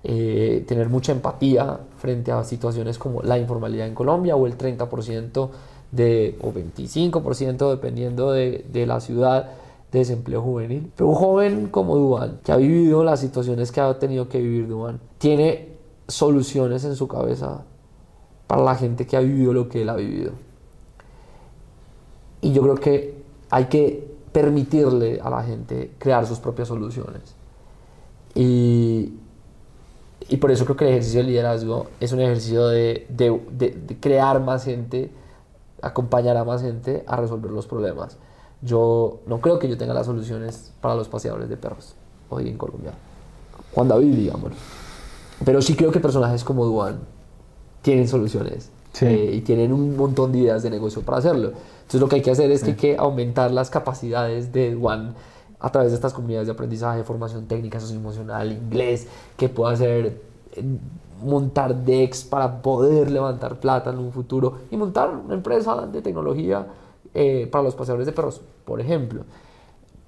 eh, tener mucha empatía frente a situaciones como la informalidad en Colombia o el 30% de, o 25% dependiendo de, de la ciudad de desempleo juvenil. Pero un joven como Duan, que ha vivido las situaciones que ha tenido que vivir Duan, tiene soluciones en su cabeza para la gente que ha vivido lo que él ha vivido. Y yo creo que hay que permitirle a la gente crear sus propias soluciones. Y, y por eso creo que el ejercicio de liderazgo es un ejercicio de, de, de, crear más gente, acompañar a más gente a resolver los problemas. Yo no creo que yo tenga las soluciones para los paseadores de perros hoy en Colombia. Juan David, digamos. Pero sí creo que personajes como Duan tienen soluciones eh, y tienen un montón de ideas de negocio para hacerlo. Entonces lo que hay que hacer es que hay que aumentar las capacidades de One a través de estas comunidades de aprendizaje, formación técnica, socioemocional, inglés, que pueda hacer eh, montar decks para poder levantar plata en un futuro y montar una empresa de tecnología eh, para los paseadores de perros, por ejemplo.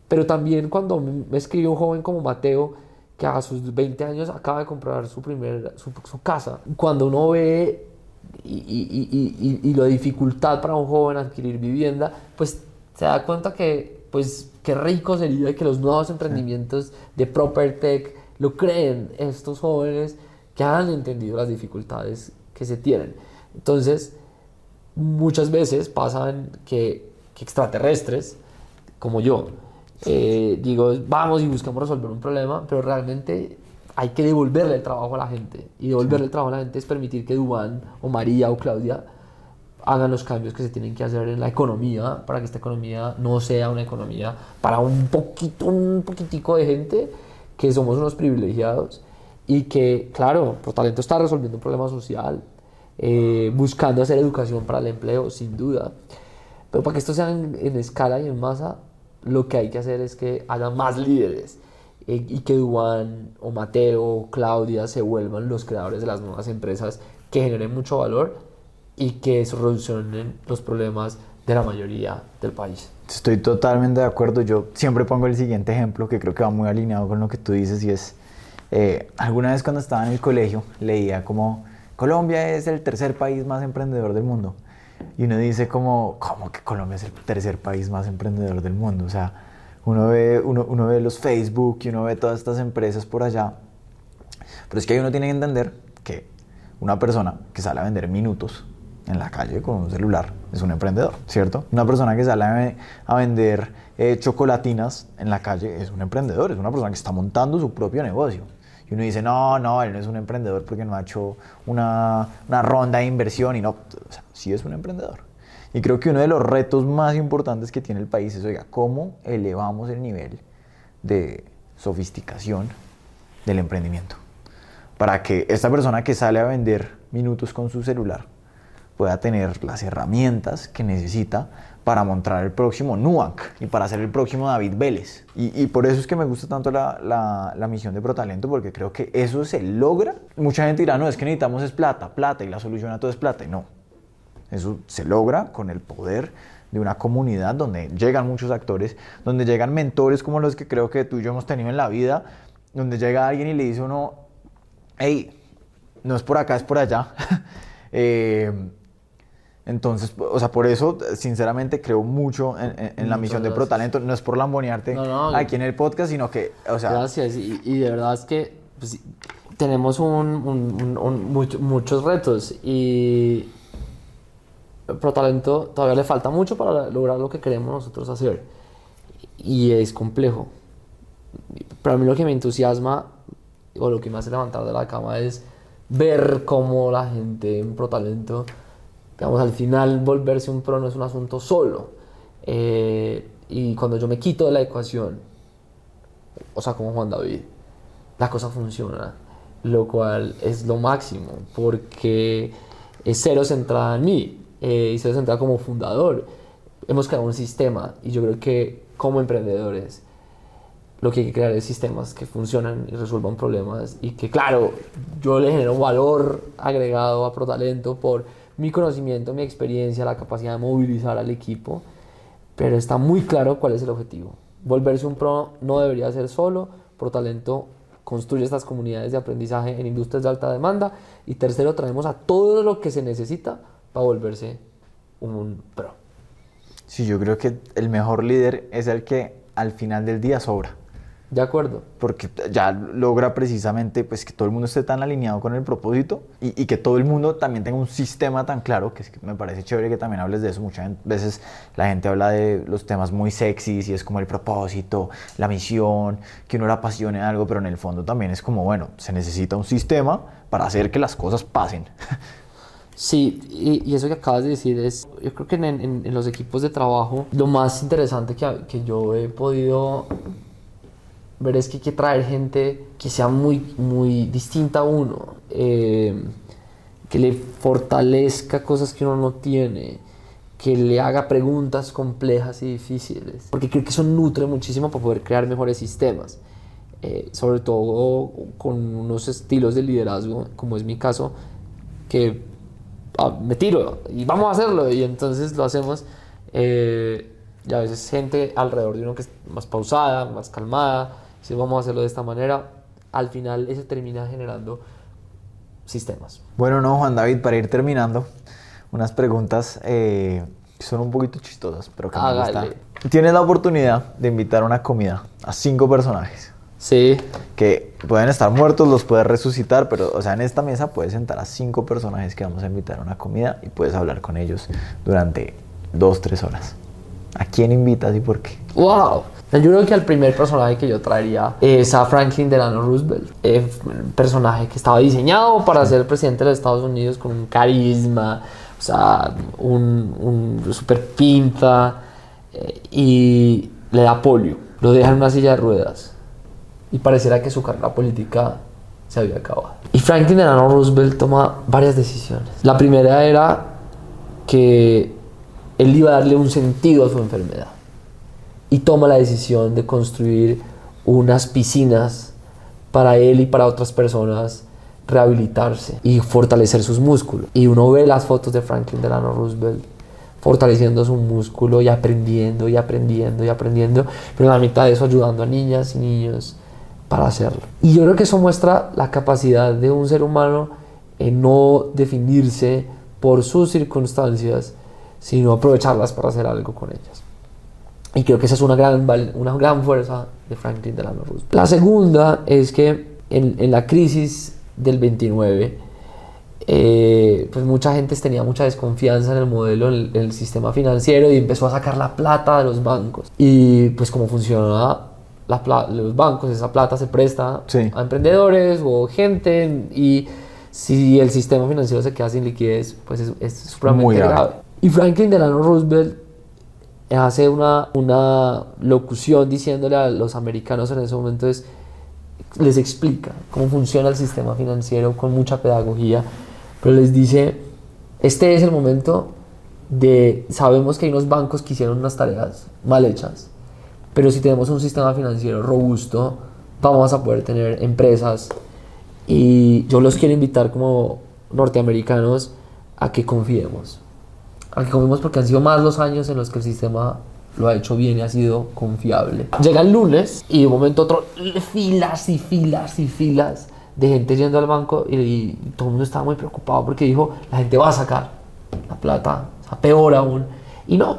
Pero también cuando me escribió un joven como Mateo, que a sus 20 años acaba de comprar su, primer, su, casa. Cuando uno ve y, y, y, y, la dificultad para un joven adquirir vivienda, pues se da cuenta que, pues, qué rico sería que los nuevos emprendimientos de ProperTech lo creen estos jóvenes que han entendido las dificultades que se tienen. Entonces, muchas veces pasan que, que extraterrestres, como yo, eh, digo, vamos y buscamos resolver un problema, pero realmente hay que devolverle el trabajo a la gente. Y devolverle el trabajo a la gente es permitir que Dubán o María o Claudia hagan los cambios que se tienen que hacer en la economía para que esta economía no sea una economía para un poquito, un poquitico de gente que somos unos privilegiados y que, claro, por talento está resolviendo un problema social, eh, buscando hacer educación para el empleo, sin duda. Pero para que esto sea en escala y en masa, lo que hay que hacer es que haya más líderes eh, y que Duan o Mateo o Claudia se vuelvan los creadores de las nuevas empresas que generen mucho valor y que solucionen los problemas de la mayoría del país. Estoy totalmente de acuerdo. Yo siempre pongo el siguiente ejemplo que creo que va muy alineado con lo que tú dices y es, eh, alguna vez cuando estaba en el colegio leía como Colombia es el tercer país más emprendedor del mundo. Y uno dice como, ¿cómo que Colombia es el tercer país más emprendedor del mundo? O sea, uno ve, uno, uno ve los Facebook y uno ve todas estas empresas por allá. Pero es que ahí uno tiene que entender que una persona que sale a vender minutos en la calle con un celular es un emprendedor, ¿cierto? Una persona que sale a vender eh, chocolatinas en la calle es un emprendedor, es una persona que está montando su propio negocio. Y uno dice, no, no, él no es un emprendedor porque no ha hecho una, una ronda de inversión y no, o sea, sí es un emprendedor. Y creo que uno de los retos más importantes que tiene el país es, oiga, ¿cómo elevamos el nivel de sofisticación del emprendimiento? Para que esta persona que sale a vender minutos con su celular pueda tener las herramientas que necesita para montar el próximo Nuanc y para ser el próximo David Vélez. Y, por eso es que me gusta tanto la, la, misión de ProTalento, porque creo que eso se logra. Mucha gente dirá, no, es que necesitamos es plata, plata, y la solución a todo es plata. Y no, eso se logra con el poder de una comunidad donde llegan muchos actores, donde llegan mentores como los que creo que tú y yo hemos tenido en la vida, donde llega alguien y le dice uno, hey, no es por acá, es por allá. <laughs> eh, entonces, o sea, por eso, sinceramente, creo mucho en, la misión de ProTalento. No es por lambonearte aquí en el podcast, sino que, o sea... Gracias, y, de verdad es que pues, tenemos muchos retos y ProTalento todavía le falta mucho para lograr lo que queremos nosotros hacer. Y es complejo. Pero a mí lo que me entusiasma, o lo que me hace levantar de la cama, es ver cómo la gente en ProTalento Digamos, al final volverse un pro no es un asunto solo. Eh, y cuando yo me quito de la ecuación, o sea, como Juan David, la cosa funciona, lo cual es lo máximo, porque es cero centrada en mí eh, y cero centrada como fundador. Hemos creado un sistema y yo creo que como emprendedores lo que hay que crear es sistemas que funcionan y resuelvan problemas y que claro, yo le genero valor agregado a ProTalento por mi conocimiento, mi experiencia, la capacidad de movilizar al equipo, pero está muy claro cuál es el objetivo. Volverse un pro no debería ser solo, por talento construye estas comunidades de aprendizaje en industrias de alta demanda y tercero traemos a todo lo que se necesita para volverse un pro. Sí, yo creo que el mejor líder es el que al final del día sobra. De acuerdo. Porque ya logra precisamente pues, que todo el mundo esté tan alineado con el propósito y, que todo el mundo también tenga un sistema tan claro, que, es que me parece chévere que también hables de eso. Muchas veces la gente habla de los temas muy sexys y es como el propósito, la misión, que uno le apasione algo, pero en el fondo también es como, bueno, se necesita un sistema para hacer que las cosas pasen. Sí, y, eso que acabas de decir es, yo creo que en, en, los equipos de trabajo, lo más interesante que, que yo he podido ver es que hay que traer gente que sea muy, muy distinta a uno, eh, que le fortalezca cosas que uno no tiene, que le haga preguntas complejas y difíciles, porque creo que eso nutre muchísimo para poder crear mejores sistemas. Eh, sobre todo con unos estilos de liderazgo, como es mi caso, que ah, me tiro y vamos a hacerlo, y entonces lo hacemos. Eh, y a veces gente alrededor de uno que es más pausada, más calmada, si vamos a hacerlo de esta manera, al final eso termina generando sistemas. Bueno, no, Juan David, para ir terminando, unas preguntas eh, que son un poquito chistosas, pero que me gustan. Tienes la oportunidad de invitar a una comida a cinco personajes. Sí. Que pueden estar muertos, los puedes resucitar, pero, o sea, en esta mesa puedes sentar a cinco personajes que vamos a invitar a una comida y puedes hablar con ellos durante dos, tres horas. ¿A quién invitas y por qué? ¡Wow! Yo creo que el primer personaje que yo traería es a Franklin Delano Roosevelt. Eh, un personaje que estaba diseñado para ser presidente de los Estados Unidos con un carisma, o sea, un, super pinta eh, y le da polio. Lo deja en una silla de ruedas y pareciera que su carrera política se había acabado. Y Franklin Delano Roosevelt toma varias decisiones. La primera era que él iba a darle un sentido a su enfermedad y toma la decisión de construir unas piscinas para él y para otras personas rehabilitarse y fortalecer sus músculos. Y uno ve las fotos de Franklin Delano Roosevelt fortaleciendo su músculo y aprendiendo y aprendiendo y aprendiendo, pero en la mitad de eso ayudando a niñas y niños para hacerlo. Y yo creo que eso muestra la capacidad de un ser humano en no definirse por sus circunstancias, sino aprovecharlas para hacer algo con ellas. Y creo que esa es una gran, una gran fuerza de Franklin Delano Roosevelt. La segunda es que en, en la crisis del 29, eh, pues mucha gente tenía mucha desconfianza en el modelo, en el, sistema financiero y empezó a sacar la plata de los bancos. Y pues como funciona la, los bancos, esa plata se presta a emprendedores o gente y si el sistema financiero se queda sin liquidez, pues es, es supremamente grave. Y Franklin Delano Roosevelt hace una, una locución diciéndole a los americanos en ese momento es, les explica cómo funciona el sistema financiero con mucha pedagogía, pero les dice, este es el momento de, sabemos que hay unos bancos que hicieron unas tareas mal hechas, pero si tenemos un sistema financiero robusto, vamos a poder tener empresas. Y yo los quiero invitar como norteamericanos a que confiemos al que comimos porque han sido más los años en los que el sistema lo ha hecho bien y ha sido confiable. Llega el lunes y de un momento a otro filas y filas y filas de gente yendo al banco y, todo el mundo estaba muy preocupado porque dijo, la gente va a sacar la plata, o sea, peor aún. Y no,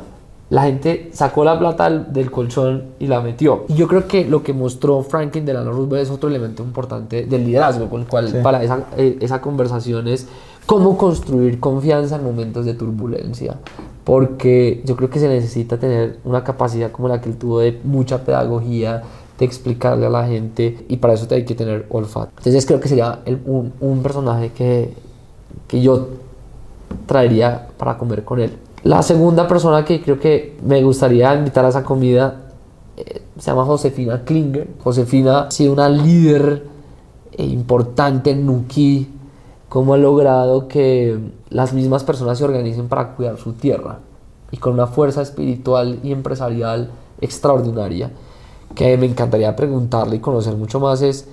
la gente sacó la plata del, colchón y la metió. Y yo creo que lo que mostró Franklin Delano Roosevelt es otro elemento importante del liderazgo, con el cual para esa, eh, esa conversación es cómo construir confianza en momentos de turbulencia. Porque yo creo que se necesita tener una capacidad como la que él tuvo de mucha pedagogía, de explicarle a la gente, y para eso te hay que tener olfato. Entonces creo que sería un, un, personaje que, que yo traería para comer con él. La segunda persona que creo que me gustaría invitar a esa comida eh, se llama Josefina Klinger. Josefina ha sido una líder eh, importante en Nuki cómo ha logrado que las mismas personas se organicen para cuidar su tierra y con una fuerza espiritual y empresarial extraordinaria que me encantaría preguntarle y conocer mucho más es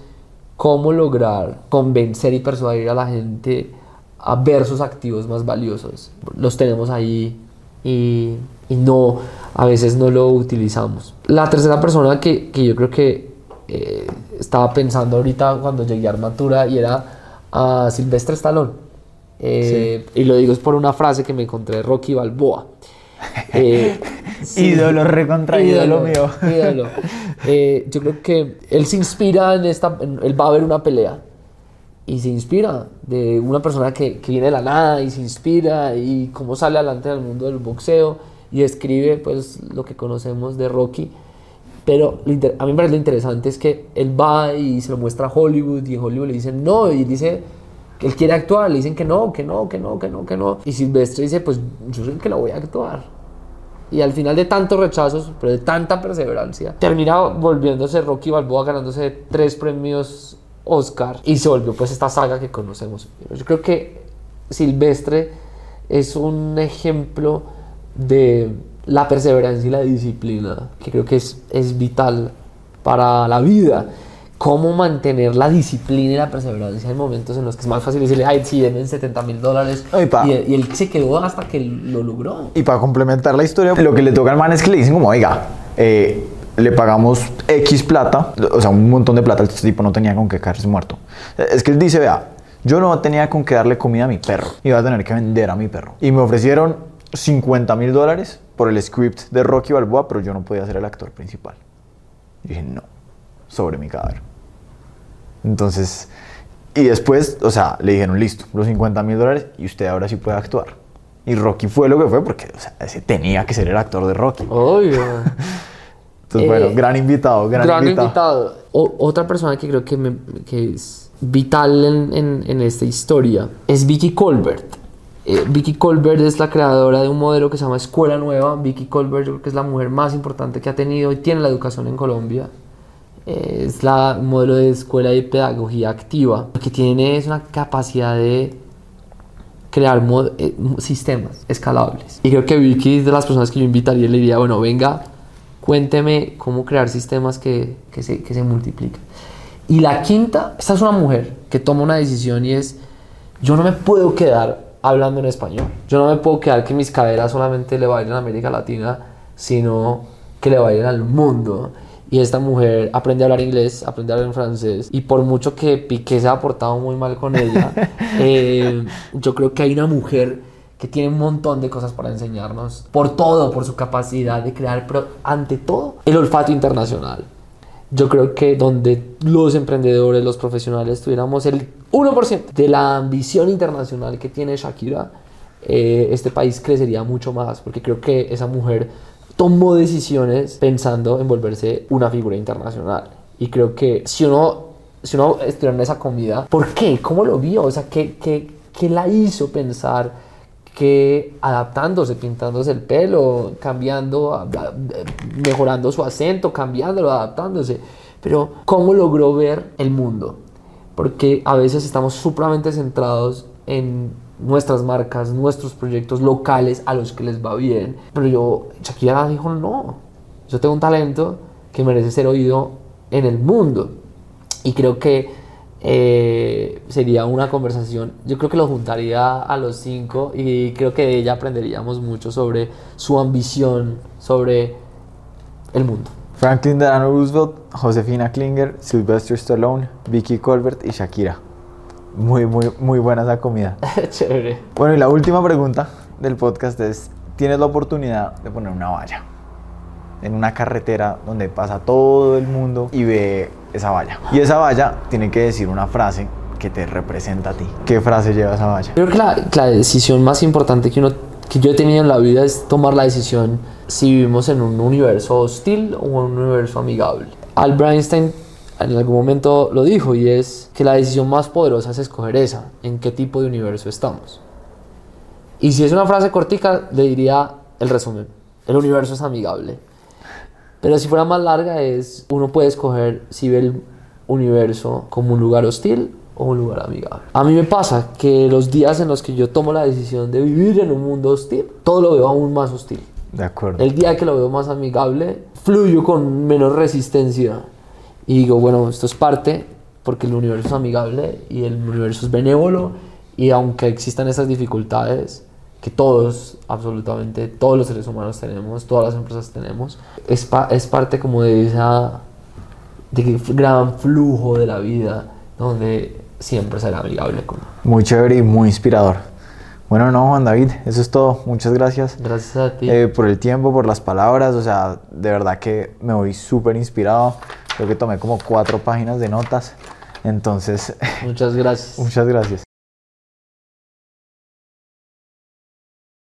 cómo lograr convencer y persuadir a la gente a ver sus activos más valiosos. Los tenemos ahí y, no, a veces no lo utilizamos. La tercera persona que, que yo creo que eh, estaba pensando ahorita cuando llegué a Armatura y era a Silvestre Stallone. Eh, Y lo digo es por una frase que me encontré de Rocky Balboa. <laughs> Eh, ídolo, recontra ídolo, mío. Ídolo. <laughs> Eh, yo creo que él se inspira en esta. él va a ver una pelea y se inspira de una persona que, que, viene de la nada y se inspira y cómo sale adelante en el mundo del boxeo y escribe pues lo que conocemos de Rocky. Pero a mí me parece lo interesante es que él va y se lo muestra a Hollywood y en Hollywood le dicen no y dice que él quiere actuar, le dicen que no, que no, que no, que no, que no. Y Silvestre dice pues yo soy el que lo voy a actuar. Y al final de tantos rechazos, pero de tanta perseverancia, termina volviéndose Rocky Balboa ganándose tres premios Oscar y se volvió pues esta saga que conocemos. Yo creo que Silvestre es un ejemplo de la perseverancia y la disciplina, que creo que es, es vital para la vida. Cómo mantener la disciplina y la perseverancia en momentos en los que es más fácil decirle, ay, sí, denme 70 mil dólares. Y, y, él se quedó hasta que lo logró. Y para complementar la historia, lo que le toca al man es que le dicen como, oiga, eh, le pagamos X plata, o sea, un montón de plata, este tipo no tenía con qué caerse muerto. Es que él dice, vea, yo no tenía con qué darle comida a mi perro, iba a tener que vender a mi perro. Y me ofrecieron 50 mil dólares por el script de Rocky Balboa, pero yo no podía ser el actor principal. Y dije, no, sobre mi cadáver. Entonces, y después, o sea, le dijeron, listo, los 50 mil dólares y usted ahora sí puede actuar. Y Rocky fue lo que fue porque, o sea, ese tenía que ser el actor de Rocky. Obvio. <laughs> Entonces, bueno, eh, gran invitado, gran, gran invitado. otra persona que creo que, me, que es vital en, en, en, esta historia es Vicky Colbert. Eh, Vicky Colbert es la creadora de un modelo que se llama Escuela Nueva. Vicky Colbert yo creo que es la mujer más importante que ha tenido y tiene la educación en Colombia. Eh, es la modelo de escuela de pedagogía activa. Lo que tiene es una capacidad de crear sistemas escalables. Y creo que Vicky es de las personas que yo invitaría y le diría, bueno, venga, Cuénteme cómo crear sistemas que, que, se, que se multiplican. Y la quinta, esta es una mujer que toma una decisión y es, yo no me puedo quedar hablando en español. Yo no me puedo quedar que mis caderas solamente le bailen a América Latina, sino que le bailen al mundo. Y esta mujer aprende a hablar inglés, aprende a hablar en francés. Y por mucho que Piqué se ha portado muy mal con ella, <laughs> eh, yo creo que hay una mujer que tiene un montón de cosas para enseñarnos, por todo, por su capacidad de crear, pero ante todo, el olfato internacional. Yo creo que donde los emprendedores, los profesionales tuviéramos el 1% de la ambición internacional que tiene Shakira, eh, este país crecería mucho más, porque creo que esa mujer tomó decisiones pensando en volverse una figura internacional. Y creo que si uno, si uno estuviera en esa comida, ¿por qué? ¿Cómo lo vio? O sea, ¿qué, qué, qué la hizo pensar? Que adaptándose, pintándose el pelo, cambiando, mejorando su acento, cambiándolo, adaptándose. Pero ¿cómo logró ver el mundo? Porque a veces estamos supremamente centrados en nuestras marcas, nuestros proyectos locales a los que les va bien. Pero yo, Shakira dijo, no, yo tengo un talento que merece ser oído en el mundo. Y creo que eh, sería una conversación, yo creo que lo juntaría a los cinco y creo que de ella aprenderíamos mucho sobre su ambición, sobre el mundo. Franklin Delano Roosevelt, Josefina Klinger, Sylvester Stallone, Vicky Colbert y Shakira. Muy, muy, muy buena esa comida. <laughs> Chévere. Bueno, y la última pregunta del podcast es, ¿tienes la oportunidad de poner una valla? En una carretera donde pasa todo el mundo y ve esa valla. Y esa valla tiene que decir una frase que te representa a ti. ¿Qué frase lleva esa valla? Creo que la, decisión más importante que, uno, que yo he tenido en la vida es tomar la decisión si vivimos en un universo hostil o en un universo amigable. Albert Einstein en algún momento lo dijo y es que la decisión más poderosa es escoger esa, en qué tipo de universo estamos. Y si es una frase cortica, le diría el resumen. El universo es amigable. Pero si fuera más larga es, uno puede escoger si ve el universo como un lugar hostil o un lugar amigable. A mí me pasa que los días en los que yo tomo la decisión de vivir en un mundo hostil, todo lo veo aún más hostil. De acuerdo. El día que lo veo más amigable, fluyo con menos resistencia y digo, bueno, esto es parte porque el universo es amigable y el universo es benévolo y aunque existan esas dificultades, que todos, absolutamente todos los seres humanos tenemos, todas las empresas tenemos, es, es parte como de esa de gran flujo de la vida donde siempre será amigable con Muy chévere y muy inspirador. Bueno, no, Juan David, eso es todo. Muchas gracias. Gracias a ti. Eh, por el tiempo, por las palabras. O sea, de verdad que me voy súper inspirado. Creo que tomé como cuatro páginas de notas. Entonces... <laughs> Muchas gracias. muchas gracias.